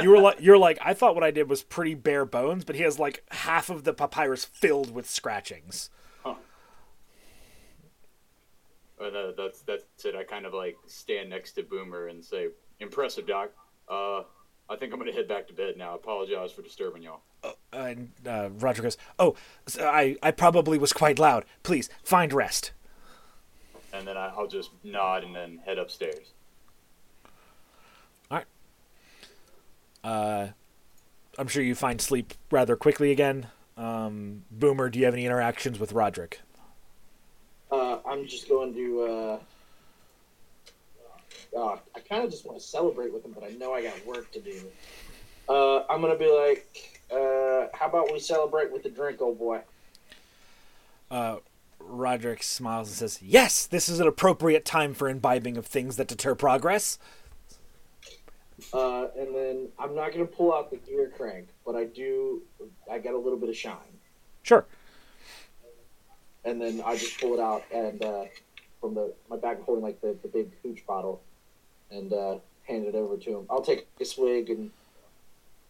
you were like you're like I thought what I did was pretty bare bones, but he has like half of the papyrus filled with scratchings. And uh, that's, that's it. I kind of like stand next to Boomer and say, Impressive, Doc. Uh, I think I'm going to head back to bed now. I apologize for disturbing y'all. And uh, Roger goes, "Oh, so I I probably was quite loud. Please find rest." And then I, I'll just nod and then head upstairs. Uh, I'm sure you find sleep rather quickly again. Um, Boomer, do you have any interactions with Roderick? Uh, I'm just going to. Uh, uh, I kind of just want to celebrate with him, but I know I got work to do. Uh, I'm gonna be like, uh, "How about we celebrate with a drink, old boy?" Uh, Roderick smiles and says, "Yes, this is an appropriate time for imbibing of things that deter progress." Uh, and then I'm not gonna pull out the gear crank, but I do. I got a little bit of shine, Sure. And then I just pull it out and uh, from the my bag, holding like the, the big hooch bottle, and uh, hand it over to him. I'll take a swig and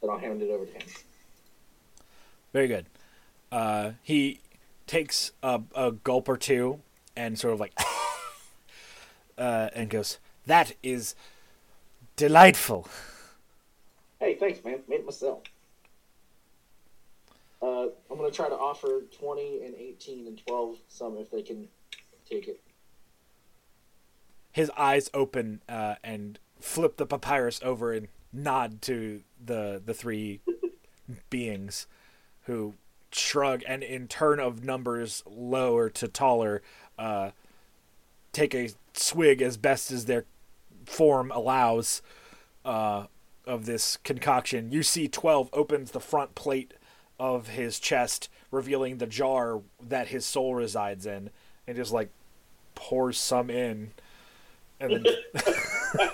then I'll hand it over to him. Very good. Uh, he takes a, a gulp or two and sort of like, uh, and goes, "That is delightful." Hey, thanks, man. Made it myself. Uh, I'm gonna try to offer 20 and 18 and 12 some if they can take it. His eyes open uh, and flip the papyrus over and nod to the the three beings, who shrug and in turn of numbers lower to taller, uh, take a swig as best as their form allows uh, of this concoction. You see, Twelve opens the front plate of his chest, revealing the jar that his soul resides in, and just like pours some in, and then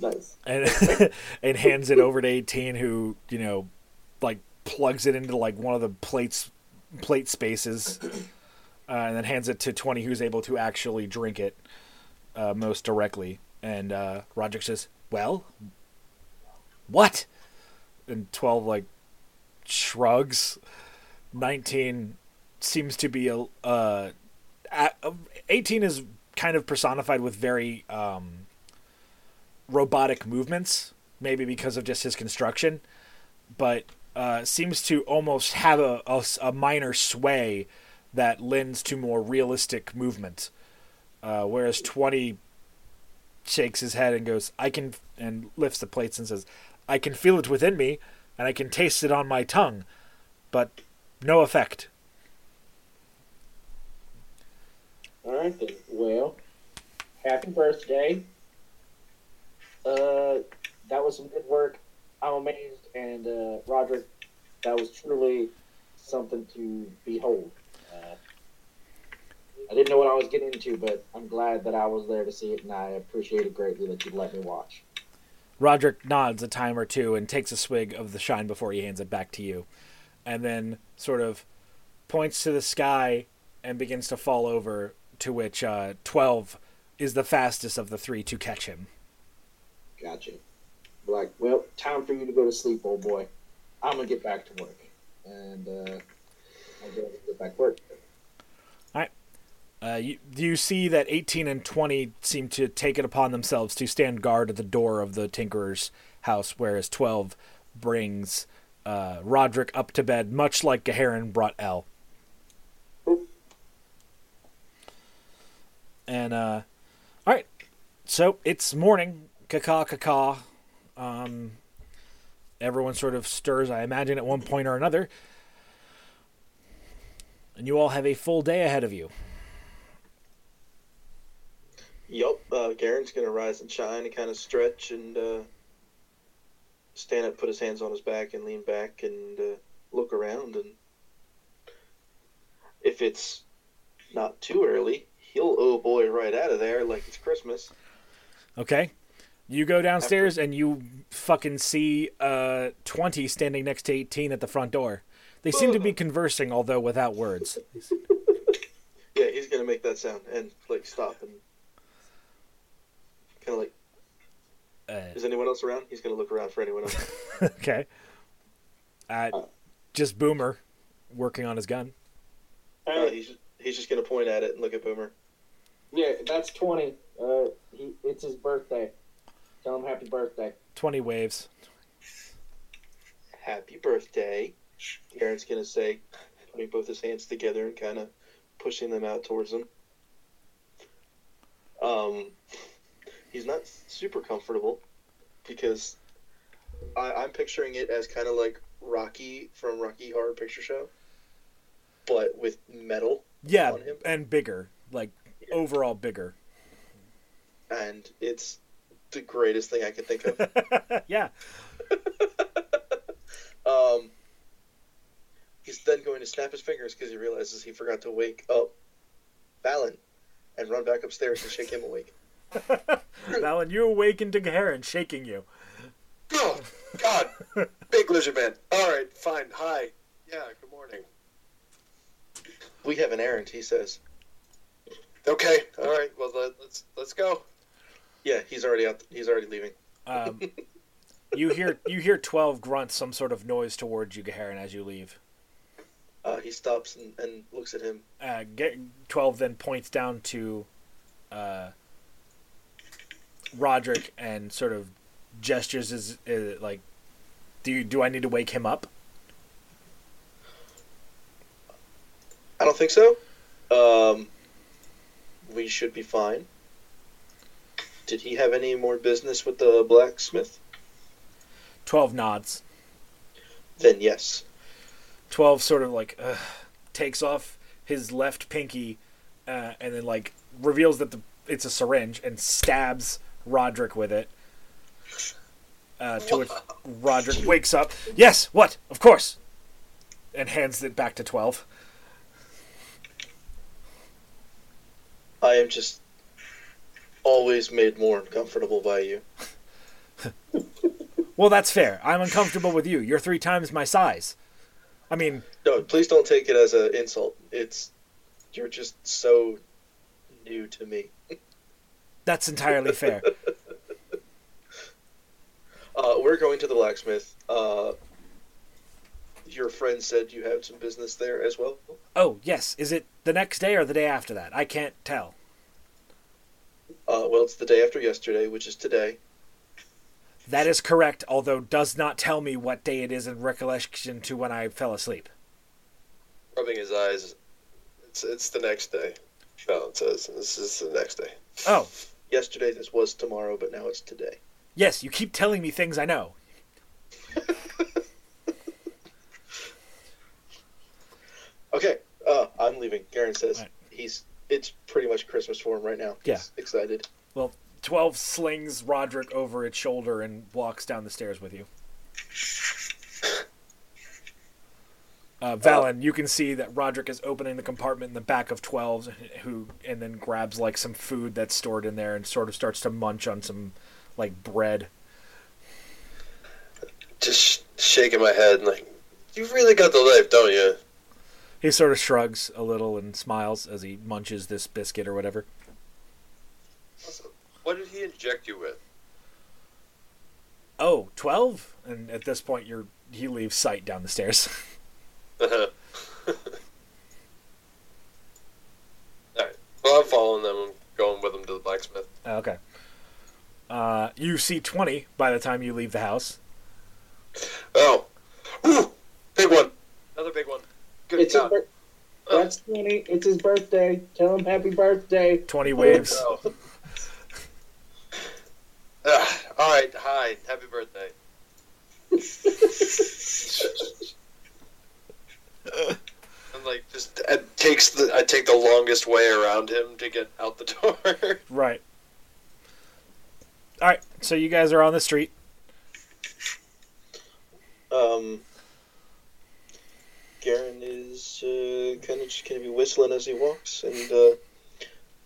Nice. and and hands it over to 18 who you know like plugs it into like one of the plates plate spaces uh, and then hands it to 20 who's able to actually drink it uh, most directly. And uh, Roderick says well what and 12 like shrugs 19 seems to be a uh, 18 is kind of personified with very um, robotic movements, maybe because of just his construction, but uh, seems to almost have a a minor sway that lends to more realistic movement. Uh, whereas 20 shakes his head and goes, I can, and lifts the plates and says, I can feel it within me and I can taste it on my tongue, but no effect. All right then. Well, happy birthday. Uh, that was some good work. I'm amazed, and uh, Roderick, that was truly something to behold. Uh, I didn't know what I was getting into, but I'm glad that I was there to see it, and I appreciate it greatly that you let me watch. Roderick nods a time or two and takes a swig of the shine before he hands it back to you, and then sort of points to the sky and begins to fall over. To which uh, twelve is the fastest of the three to catch him. Gotcha. Like, well, time for you to go to sleep, old boy. I'm gonna get back to work, and uh, I'll go get back to work. Uh, you, you see that 18 and 20 seem to take it upon themselves to stand guard at the door of the Tinkerer's house, whereas 12 brings uh, Roderick up to bed, much like Gaharin brought L. And, uh, all right. So it's morning. Caca, caca. Um, everyone sort of stirs, I imagine, at one point or another. And you all have a full day ahead of you. Yup, uh, Garen's gonna rise and shine and kind of stretch and uh, stand up, put his hands on his back, and lean back and uh, look around. And if it's not too early, he'll oh boy right out of there like it's Christmas. Okay. You go downstairs and you fucking see uh 20 standing next to 18 at the front door. They seem to be conversing, although without words. Yeah, he's gonna make that sound and like stop and kind of like, Uh, is anyone else around? He's gonna look around for anyone else. okay. Uh, just Boomer working on his gun. Uh, he's he's just gonna point at it and look at Boomer. Yeah, that's twenty. Uh, he, it's his birthday. Tell him happy birthday. 20 waves. Happy birthday. Garen's gonna say, putting both his hands together and kind of pushing them out towards him. Um, he's not super comfortable because I, I'm picturing it as kind of like Rocky from Rocky Horror Picture Show, but with metal, Yeah, On him? and bigger. Like, overall bigger. and it's the greatest thing I can think of. yeah. Um, he's then going to snap his fingers because he realizes he forgot to wake up Balin and run back upstairs and shake him awake. Alan, you awaken to Gaharin shaking you. Oh, God. Big lizard man. All right, fine. Hi. Yeah, good morning. We have an errand, he says. Okay, all right. Well, let, let's let's go. Yeah, he's already out. He's already leaving. Um, you hear you hear 12 grunts, some sort of noise towards you, Gaharin, as you leave. Uh, he stops and, and looks at him. uh, get, 12 then points down to uh, Roderick and sort of gestures is, uh, like, do you, do I need to wake him up? I don't think so. Um, we should be fine. Did he have any more business with the blacksmith? 12 nods. Then yes. 12 sort of like uh, takes off his left pinky uh, and then like reveals that the, it's a syringe and stabs Roderick with it. Uh, to which Roderick wakes up. Yes, what? Of course. And hands it back to 12. I am just always made more uncomfortable by you. Well, that's fair. I'm uncomfortable with you. You're three times my size. I mean, No, please don't take it as an insult. It's you're just so new to me. That's entirely fair. Uh, we're going to the blacksmith. Uh, your friend said you had some business there as well. Oh, yes. Is it the next day or the day after that? I can't tell. Uh, well, it's the day after yesterday, which is today. That is correct, although does not tell me what day it is in recollection to when I fell asleep. Rubbing his eyes. It's it's the next day. Fallon says this is the next day. Oh, Yesterday, this was tomorrow, but now it's today. yes, you keep telling me things I know. Okay, uh, I'm leaving. Garen says Right. he's. It's pretty much Christmas for him right now. Yeah. He's excited. Well, 12 slings Roderick over its shoulder and walks down the stairs with you. Uh, Valen, you can see that Roderick is opening the compartment in the back of 12's, who and then grabs like some food that's stored in there and sort of starts to munch on some like bread. Just sh- shaking my head, like, you really got the life, don't you? He sort of shrugs a little and smiles as he munches this biscuit or whatever. What did he inject you with? Oh, 12? And at this point, you're he leaves sight down the stairs. Alright. Well, I'm following them. I'm going with them to the blacksmith. okay. Uh, you see 20 by the time you leave the house. Oh. Ooh, big one. Another big one. Good It's his God. bir- That's twenty. It's his birthday. Tell him happy birthday. 20 waves. Oh. Ah, all right. Hi. Happy birthday. and like just it takes the I take the longest way around him to get out the door. Right. All right, so you guys are on the street. Um, Garen is uh, kind of just going to be whistling as he walks and uh,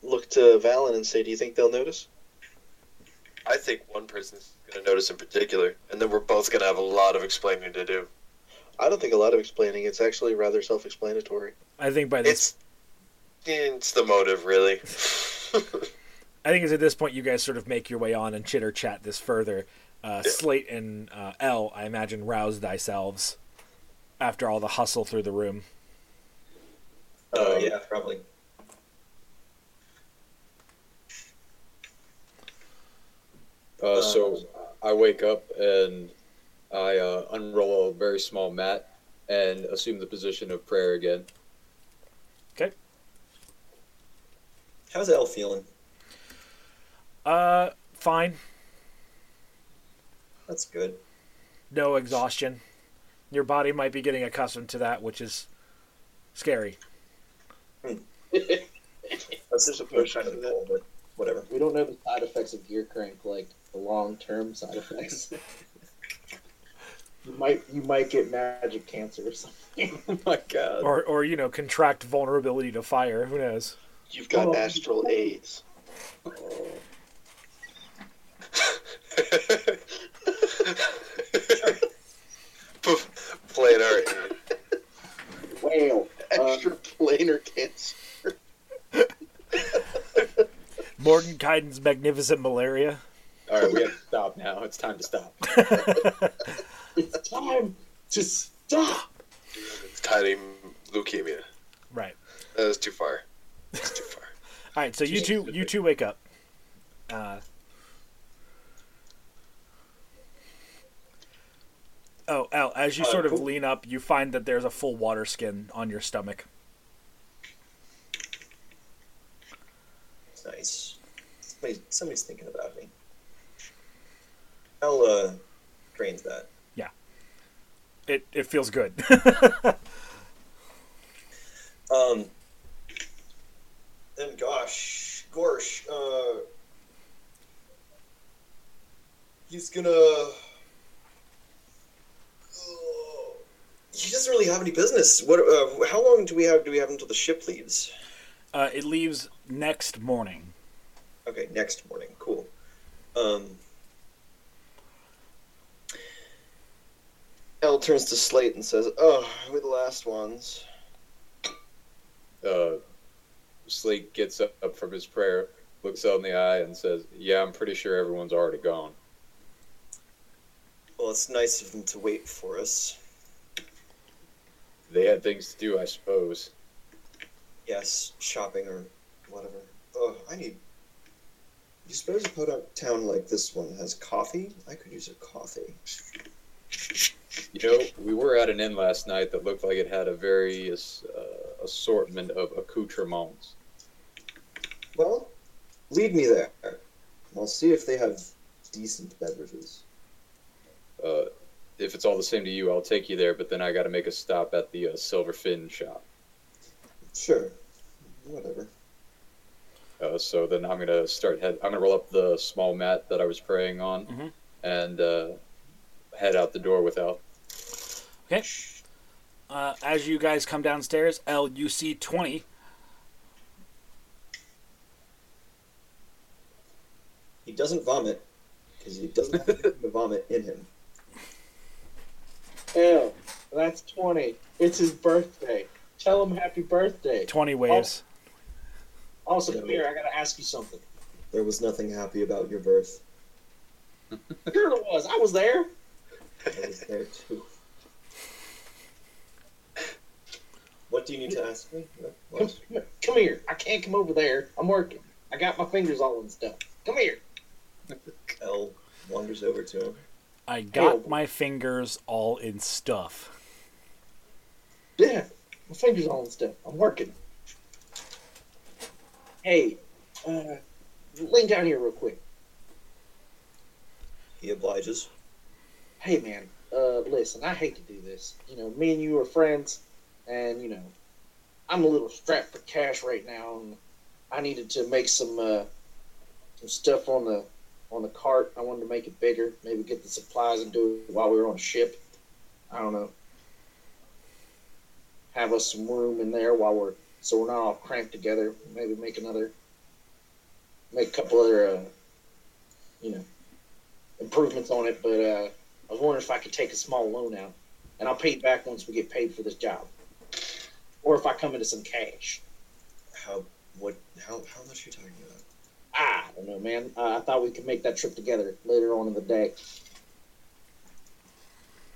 look to Valen and say, "Do you think they'll notice?" I think one person's gonna notice in particular, and then we're both gonna have a lot of explaining to do. I don't think a lot of explaining. It's actually rather self-explanatory. I think by this, It's it's the motive, really. I think it's at this point you guys sort of make your way on and chitter chat this further. Uh, Slate and uh, L, I imagine, rouse thyselves after all the hustle through the room. Uh, yeah, probably. Uh, so I wake up and I uh, unroll a very small mat and assume the position of prayer again. Okay. How's Elle feeling? Uh, fine. That's good. No exhaustion. Your body might be getting accustomed to that, which is scary. That's just a push kind of to that. cool, but whatever. We don't know the side effects of gear crank, like the long term side effects. you might you might get magic cancer or something. Oh my god. Or, or you know, contract vulnerability to fire. Who knows? You've got Oh. astral AIDS. Planar. Whale. Uh, Extra planar cancer. Mordenkainen's magnificent malaria. All right, we have to stop now. It's time to stop. it's time to stop. Tiny leukemia. Right. That was too far. That's too far. All right, so you two, you two wake up. Uh, oh, Al, as you Uh, sort of cool. lean up, you find that there's a full water skin on your stomach. It's nice. Somebody, somebody's thinking about me. Elle uh, drains that. It it feels good. Um, then gosh, Gorsh, uh, he's gonna. Uh, he doesn't really have any business. What? Uh, how long do we have? Do we have until the ship leaves? uh, it leaves next morning. Okay, next morning. Cool. Um, Elle turns to Slate and says, "Oh, we're the last ones." Uh, Slate gets up from his prayer, looks out in the eye, and says, "Yeah, I'm pretty sure everyone's already gone." well, it's nice of them to wait for us. They had things to do, I suppose. Yes, shopping or whatever. Oh, I need. Do you suppose a podunk town like this one has coffee? I could use a coffee. You know, we were at an inn last night that looked like it had a various uh, assortment of accoutrements. Well, lead me there. I'll see if they have decent beverages. Uh, if it's all the same to you, I'll take you there. But then I got to make a stop at the uh, Silver Fin shop. Sure. Whatever. Uh, so then I'm gonna start head. I'm gonna roll up the small mat that I was praying on, Mhm. and uh, head out the door without. Okay. Uh, as you guys come downstairs, L, you see 20. He doesn't vomit because he doesn't have the vomit in him. Hell, that's 20. It's his birthday. Tell him happy birthday. 20 waves. Also, come here, I gotta ask you something. There was nothing happy about your birth. Sure it was. I was there. I was there too. What do you need to ask me? Come, come- come here. I can't come over there. I'm working. I got my fingers all in stuff. Come here. L wanders over to him. I got Oh. my fingers all in stuff. Yeah, my fingers all in stuff. I'm working. Hey, uh, lean down here real quick. He obliges. Hey, man. Uh, listen, I hate to do this. You know, me and you are friends, and you know, I'm a little strapped for cash right now, and I needed to make some uh, some stuff on the on the cart. I wanted to make it bigger, maybe get the supplies and do it while we were on a ship. I don't know. Have us some room in there while we're so we're not all cramped together. Maybe make another, make a couple other, uh, you know, improvements on it. But uh, I was wondering if I could take a small loan out, and I'll pay it back once we get paid for this job, or if I come into some cash. How what how how much are you talking about? I don't know, man. Uh, I thought we could make that trip together later on in the day.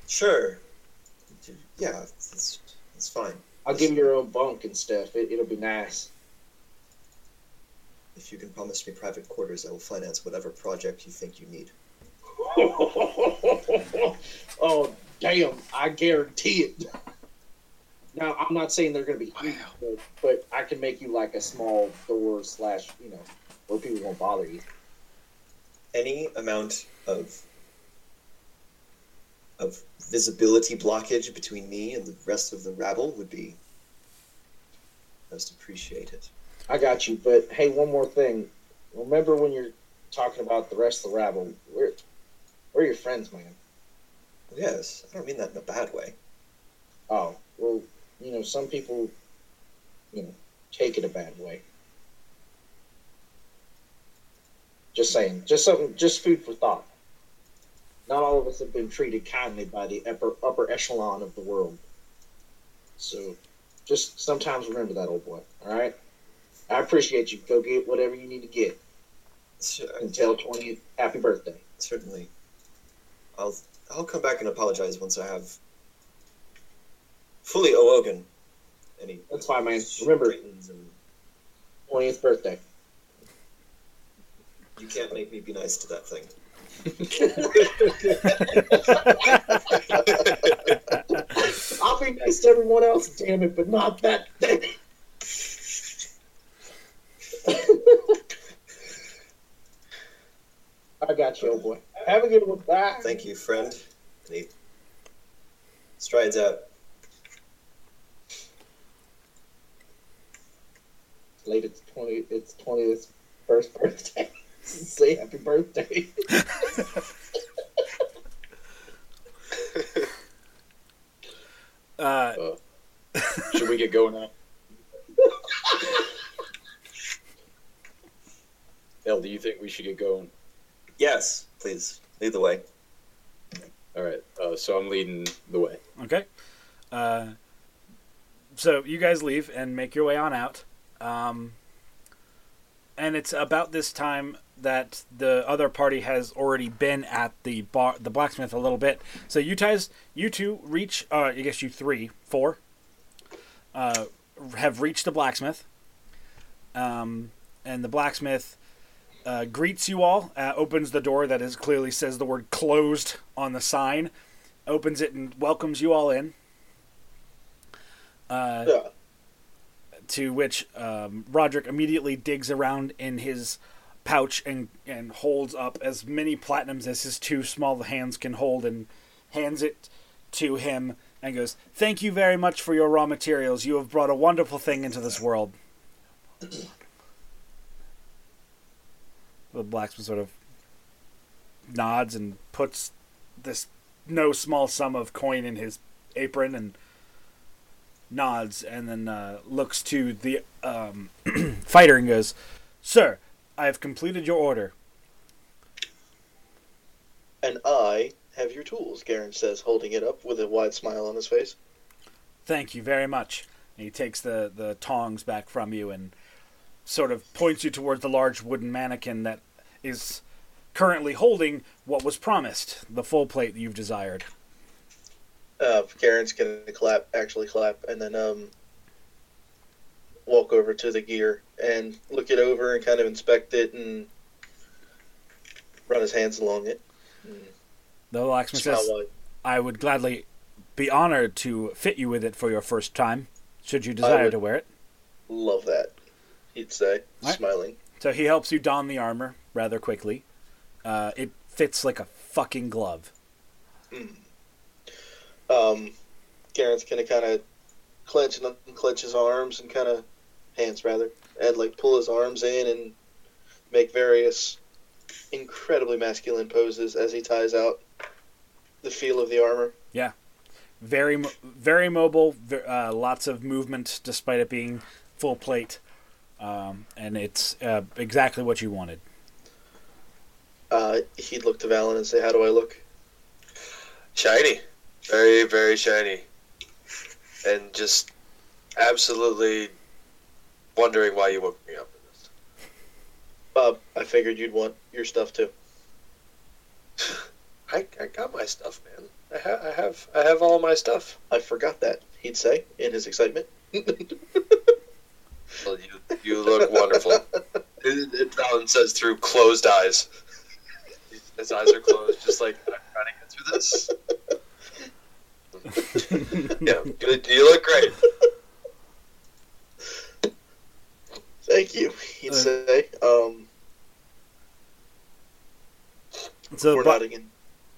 Sure. Yeah, that's that's fine. I'll give you your own bunk and stuff. It, it'll be nice. If you can promise me private quarters, I will finance whatever project you think you need. oh, damn. I guarantee it. Now, I'm not saying they're going to be huge, but, but I can make you like a small door slash, you know, where people won't bother you. Any amount of of visibility blockage between me and the rest of the rabble would be most appreciated. I got you. But hey, one more thing. Remember when you're talking about the rest of the rabble? We're your friends, man. Yes, I don't mean that in a bad way. Oh well, you know some people, you know, take it a bad way. Just saying. Just something. Just food for thought. Not all of us have been treated kindly by the upper upper echelon of the world. So, just sometimes remember that, old boy. All right. I appreciate you. Go get whatever you need to get. Sure, And tell twenty happy birthday. certainly. I'll I'll come back and apologize once I have fully awoken. Any That's fine, man. Remember, twentieth birthday. you can't make me be nice to that thing. I'll be nice to everyone else, damn it, but not that thing. I got you, old boy. Have a good one. Bye. Thank you, friend. And he strides out. Late. It's twenty. It's twentieth first birthday. Say happy birthday. Uh, Should we get going now? L, do you think we should get going? Yes, please lead the way. All right. Uh, so I'm leading the way. Okay. Uh, so you guys leave and make your way on out. Um, and it's about this time that the other party has already been at the bar, the blacksmith a little bit. So you guys, you two reach. Uh, I guess you three, four, uh, have reached the blacksmith. Um, and the blacksmith uh, greets you all. Uh, opens the door that is clearly says the word "closed" on the sign opens it and welcomes you all in. Uh, Yeah. to which um, Roderick immediately digs around in his pouch and, and holds up as many platinums as his two small hands can hold and hands it to him and goes, Thank you very much for your raw materials. You have brought a wonderful thing into this world. The blacksmith sort of nods and puts this no small sum of coin in his apron and nods and then uh, looks to the um, fighter and goes, Sir, I have completed your order. And I have your tools, Garen says, holding it up with a wide smile on his face. Thank you very much. And he takes the, the tongs back from you and sort of points you towards the large wooden mannequin that is currently holding what was promised, the full plate that you've desired. Uh, Garen's gonna clap, actually clap, and then um, walk over to the gear and look it over and kind of inspect it and run his hands along it. The blacksmith smile says. I would gladly be honored to fit you with it for your first time, should you desire to wear it. Love that, he'd say, Alright. smiling. So he helps you don the armor rather quickly. Uh, it fits like a fucking glove. Um, Garen's gonna kind of clench and unclench his arms and kind of hands rather, and like pull his arms in and make various incredibly masculine poses as he ties out the feel of the armor. Yeah, very, very mobile. Uh, lots of movement, despite it being full plate. Um, and it's uh, exactly what you wanted. Uh, he'd look to Valen and say, "How do I look?" Shiny. Very, very shiny. And just absolutely wondering why you woke me up in this. Bob, I figured you'd want your stuff too. I, I got my stuff, man. I, ha- I have I have all my stuff. I forgot that. He'd say in his excitement. Well, you, you look wonderful. It, it, says through closed eyes. His eyes are closed, just like I'm trying to get through this. yeah, you, you look great. Thank you. He'd Uh, say. Um, So the, we're bla- again.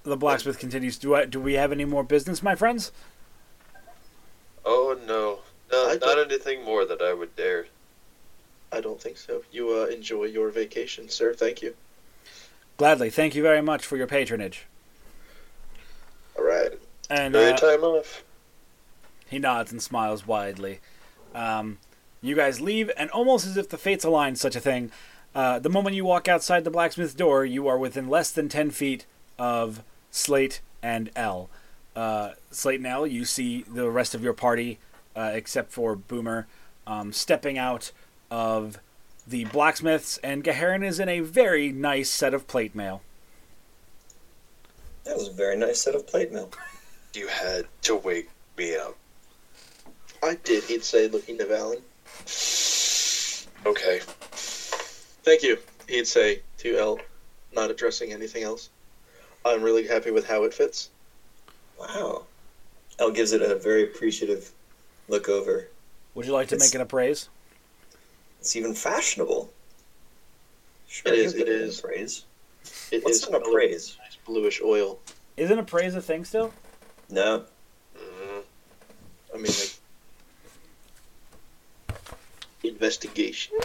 the blacksmith continues. Do I, do we have any more business, my friends? Oh no, no, I not don't- anything more that I would dare. I don't think so. You uh, enjoy your vacation, sir. Thank you. Gladly. Thank you very much for your patronage. All right. And Enjoy uh, your time off. He nods and smiles widely. Um, you guys leave, and almost as if the fates aligned such a thing, uh, the moment you walk outside the blacksmith's door, you are within less than 10 feet of Slate and L. Uh, Slate and L, you see the rest of your party, uh, except for Boomer, um, stepping out of the blacksmith's, and Garen is in a very nice set of plate mail. That was a very nice set of plate mail. You had to wake me up. I did. He'd say, looking to Valen. Okay. Thank you. He'd say to L, not addressing anything else. I'm really happy with how it fits. Wow. Elle gives it a very appreciative look over. Would you like to It's- make an appraise? It's even fashionable. Sure, It is, he'll give it an. Appraise. It What's is an appraise? Nice bluish oil. Isn't appraise a thing still? No. Mhm. I mean, like investigation.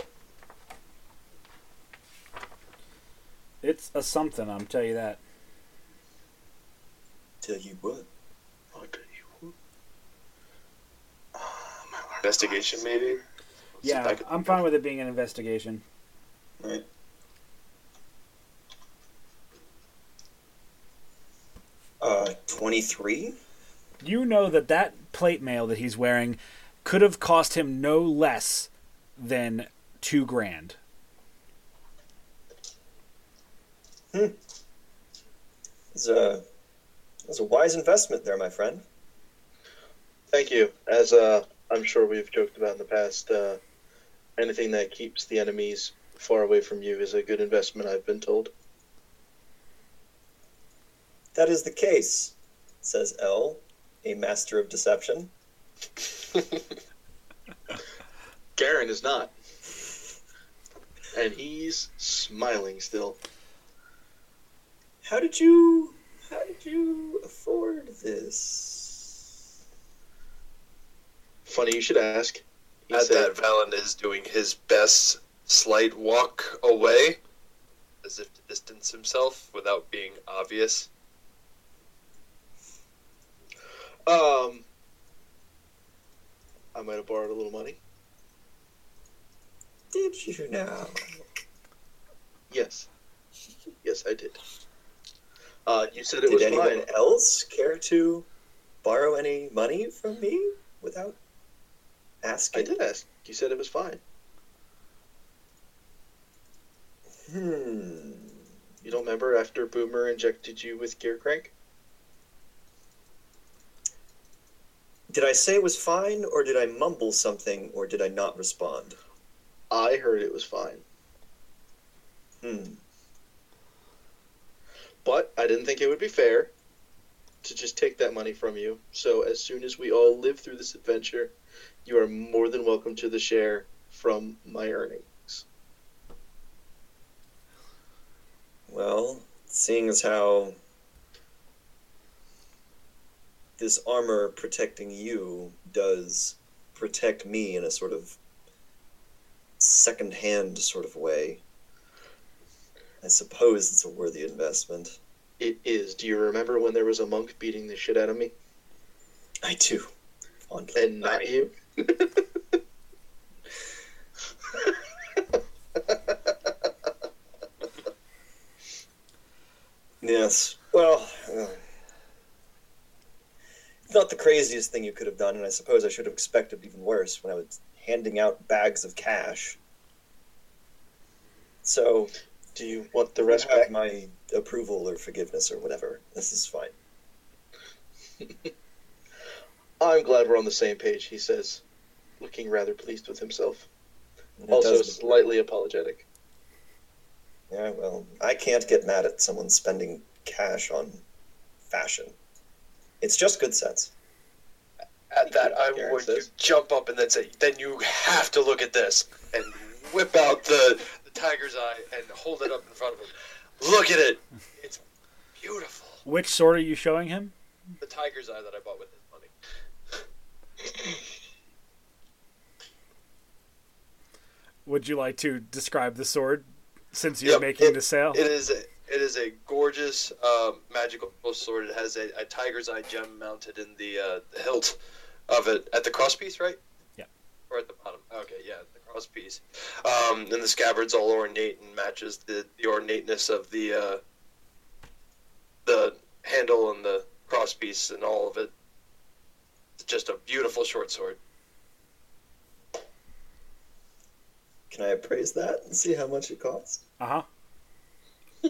It's a something, I'm tell you that. Tell you what. I'll tell you what. Ah, my arm Investigation, maybe. Yeah, I could- I'm fine with it being an investigation. Right. Uh, 23? You know that that plate mail that he's wearing could have cost him no less than two grand. Hmm. It's a, it's a wise investment there, my friend. Thank you. As uh, I'm sure we've joked about in the past, uh, anything that keeps the enemies far away from you is a good investment. I've been told. That is the case, says L, a master of deception. Garen is not, and he's smiling still. How did you how did you afford this? Funny you should ask. He At said, that, Valen is doing his best slight walk away, as if to distance himself without being obvious. Um, I might have borrowed a little money. Did you now? Yes. Yes, I did. Uh, you said it Did was anyone fine. else care to borrow any money from me without asking? I did ask. You said it was fine. Hmm. You don't remember after Boomer injected you with Gear Crank? Did I say it was fine, or did I mumble something, or did I not respond? I heard it was fine. Hmm. But I didn't think it would be fair to just take that money from you. So as soon as we all live through this adventure, you are more than welcome to the share from my earnings. Well, seeing as how this armor protecting you does protect me in a sort of second-hand sort of way, I suppose it's a worthy investment. It is. Do you remember when there was a monk beating the shit out of me? I do. Fondly. And not you? Yes. Well, uh, it's not the craziest thing you could have done, and I suppose I should have expected even worse when I was handing out bags of cash. So, Do you want the rest back? my approval or forgiveness or whatever. This is fine. I'm glad we're on the same page, he says, looking rather pleased with himself. It Also does- slightly apologetic. yeah. Well, I can't get mad at someone spending cash on fashion. It's just good sense. At that, I Garen would says. jump up and then say, "Then you have to look at this," and whip out the the tiger's eye and hold it up in front of him. Look at it. It's beautiful. Which sword are you showing him? The tiger's eye that I bought with his money. Would you like to describe the sword since you're Yep, making it- the sale? It is a, it is a gorgeous uh, magical sword. It has a, a tiger's eye gem mounted in the, uh, the hilt of it at the crosspiece, right? Yeah. Or at the bottom. Okay, yeah, the crosspiece. Um, and the scabbard's all ornate and matches the, the ornateness of the uh, the handle and the crosspiece and all of it. It's just a beautiful short sword. Can I appraise that and see how much it costs? Uh huh.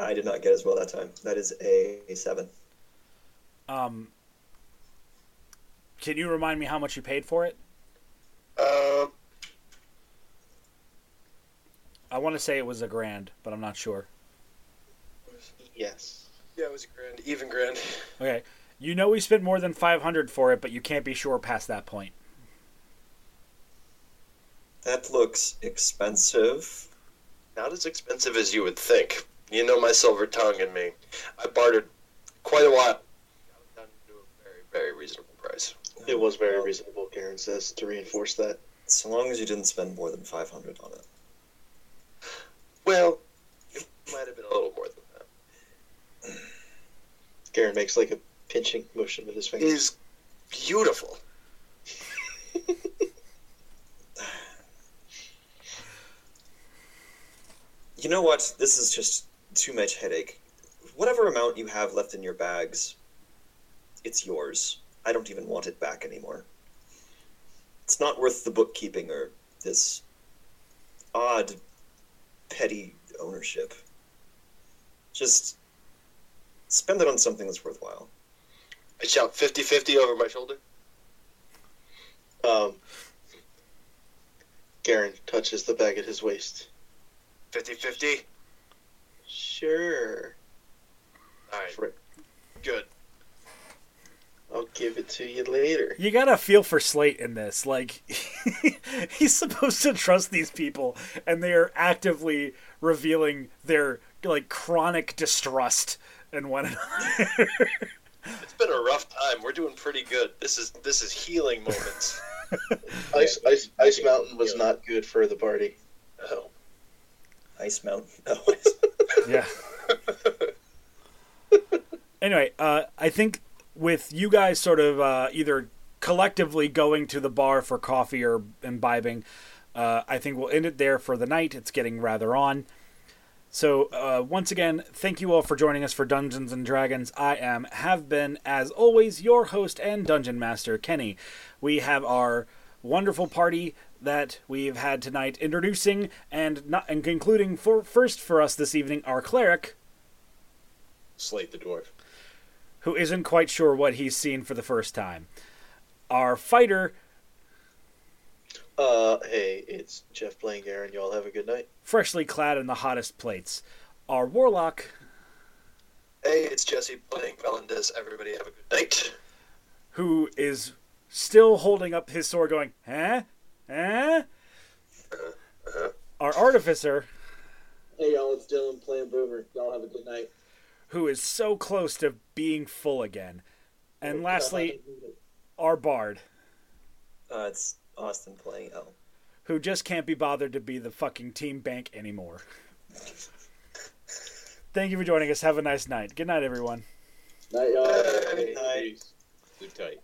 I did not get as well that time. That is a, a seven. Um, can you remind me how much you paid for it? Uh, I want to say it was a grand, but I'm not sure. Yes. yeah, it was a grand, even grand. Okay. You know we spent more than 500 for it, but you can't be sure past that point. That looks expensive. Not as expensive as you would think. You know my silver tongue and me. I bartered quite a while. It down to a very, very reasonable price. It was very reasonable, Garen says, to reinforce that. So long as you didn't spend more than 500 on it. Well, it might have been a little more than that. Garen makes like a pinching motion with his fingers. is beautiful. You know what? This is just too much headache. Whatever amount you have left in your bags, it's yours. I don't even want it back anymore. It's not worth the bookkeeping or this odd, petty ownership. Just spend it on something that's worthwhile. I shout 50 50 over my shoulder. Um, Garen touches the bag at his waist. 50 50. Sure. Alright, Frick. good. I'll give it to you later. You gotta feel for Slate in this. Like, he's supposed to trust these people, and they are actively revealing their, like, chronic distrust in one another. It's been a rough time. We're doing pretty good. This is this is healing moments. Ice, Ice, Ice Mountain was not good for the party. oh. Ice Mountain. No. yeah. Anyway, uh, I think with you guys sort of uh, either collectively going to the bar for coffee or imbibing, uh, I think we'll end it there for the night. It's getting rather on. So uh, once again, thank you all for joining us for Dungeons and Dragons. I am have been as always your host and dungeon master Kenny. We have our wonderful party that we've had tonight, introducing and not and concluding for first for us this evening our cleric, Slate the dwarf. who isn't quite sure what he's seen for the first time. Our fighter, Uh, hey, it's Jeff playing Garen. Y'all have a good night. freshly clad in the hottest plates. Our warlock, Hey, it's Jesse playing Valendis. Everybody have a good night. who is still holding up his sword, going, "Huh, huh." Our artificer, Hey y'all, it's Dylan playing Boomer. Y'all have a good night. who is so close to being full again. And lastly, our bard, Uh, it's Austin playing L. who just can't be bothered to be the fucking team bank anymore. Thank you for joining us. Have a nice night. Good night, everyone. night y'all. Good night. Peace. Sleep tight.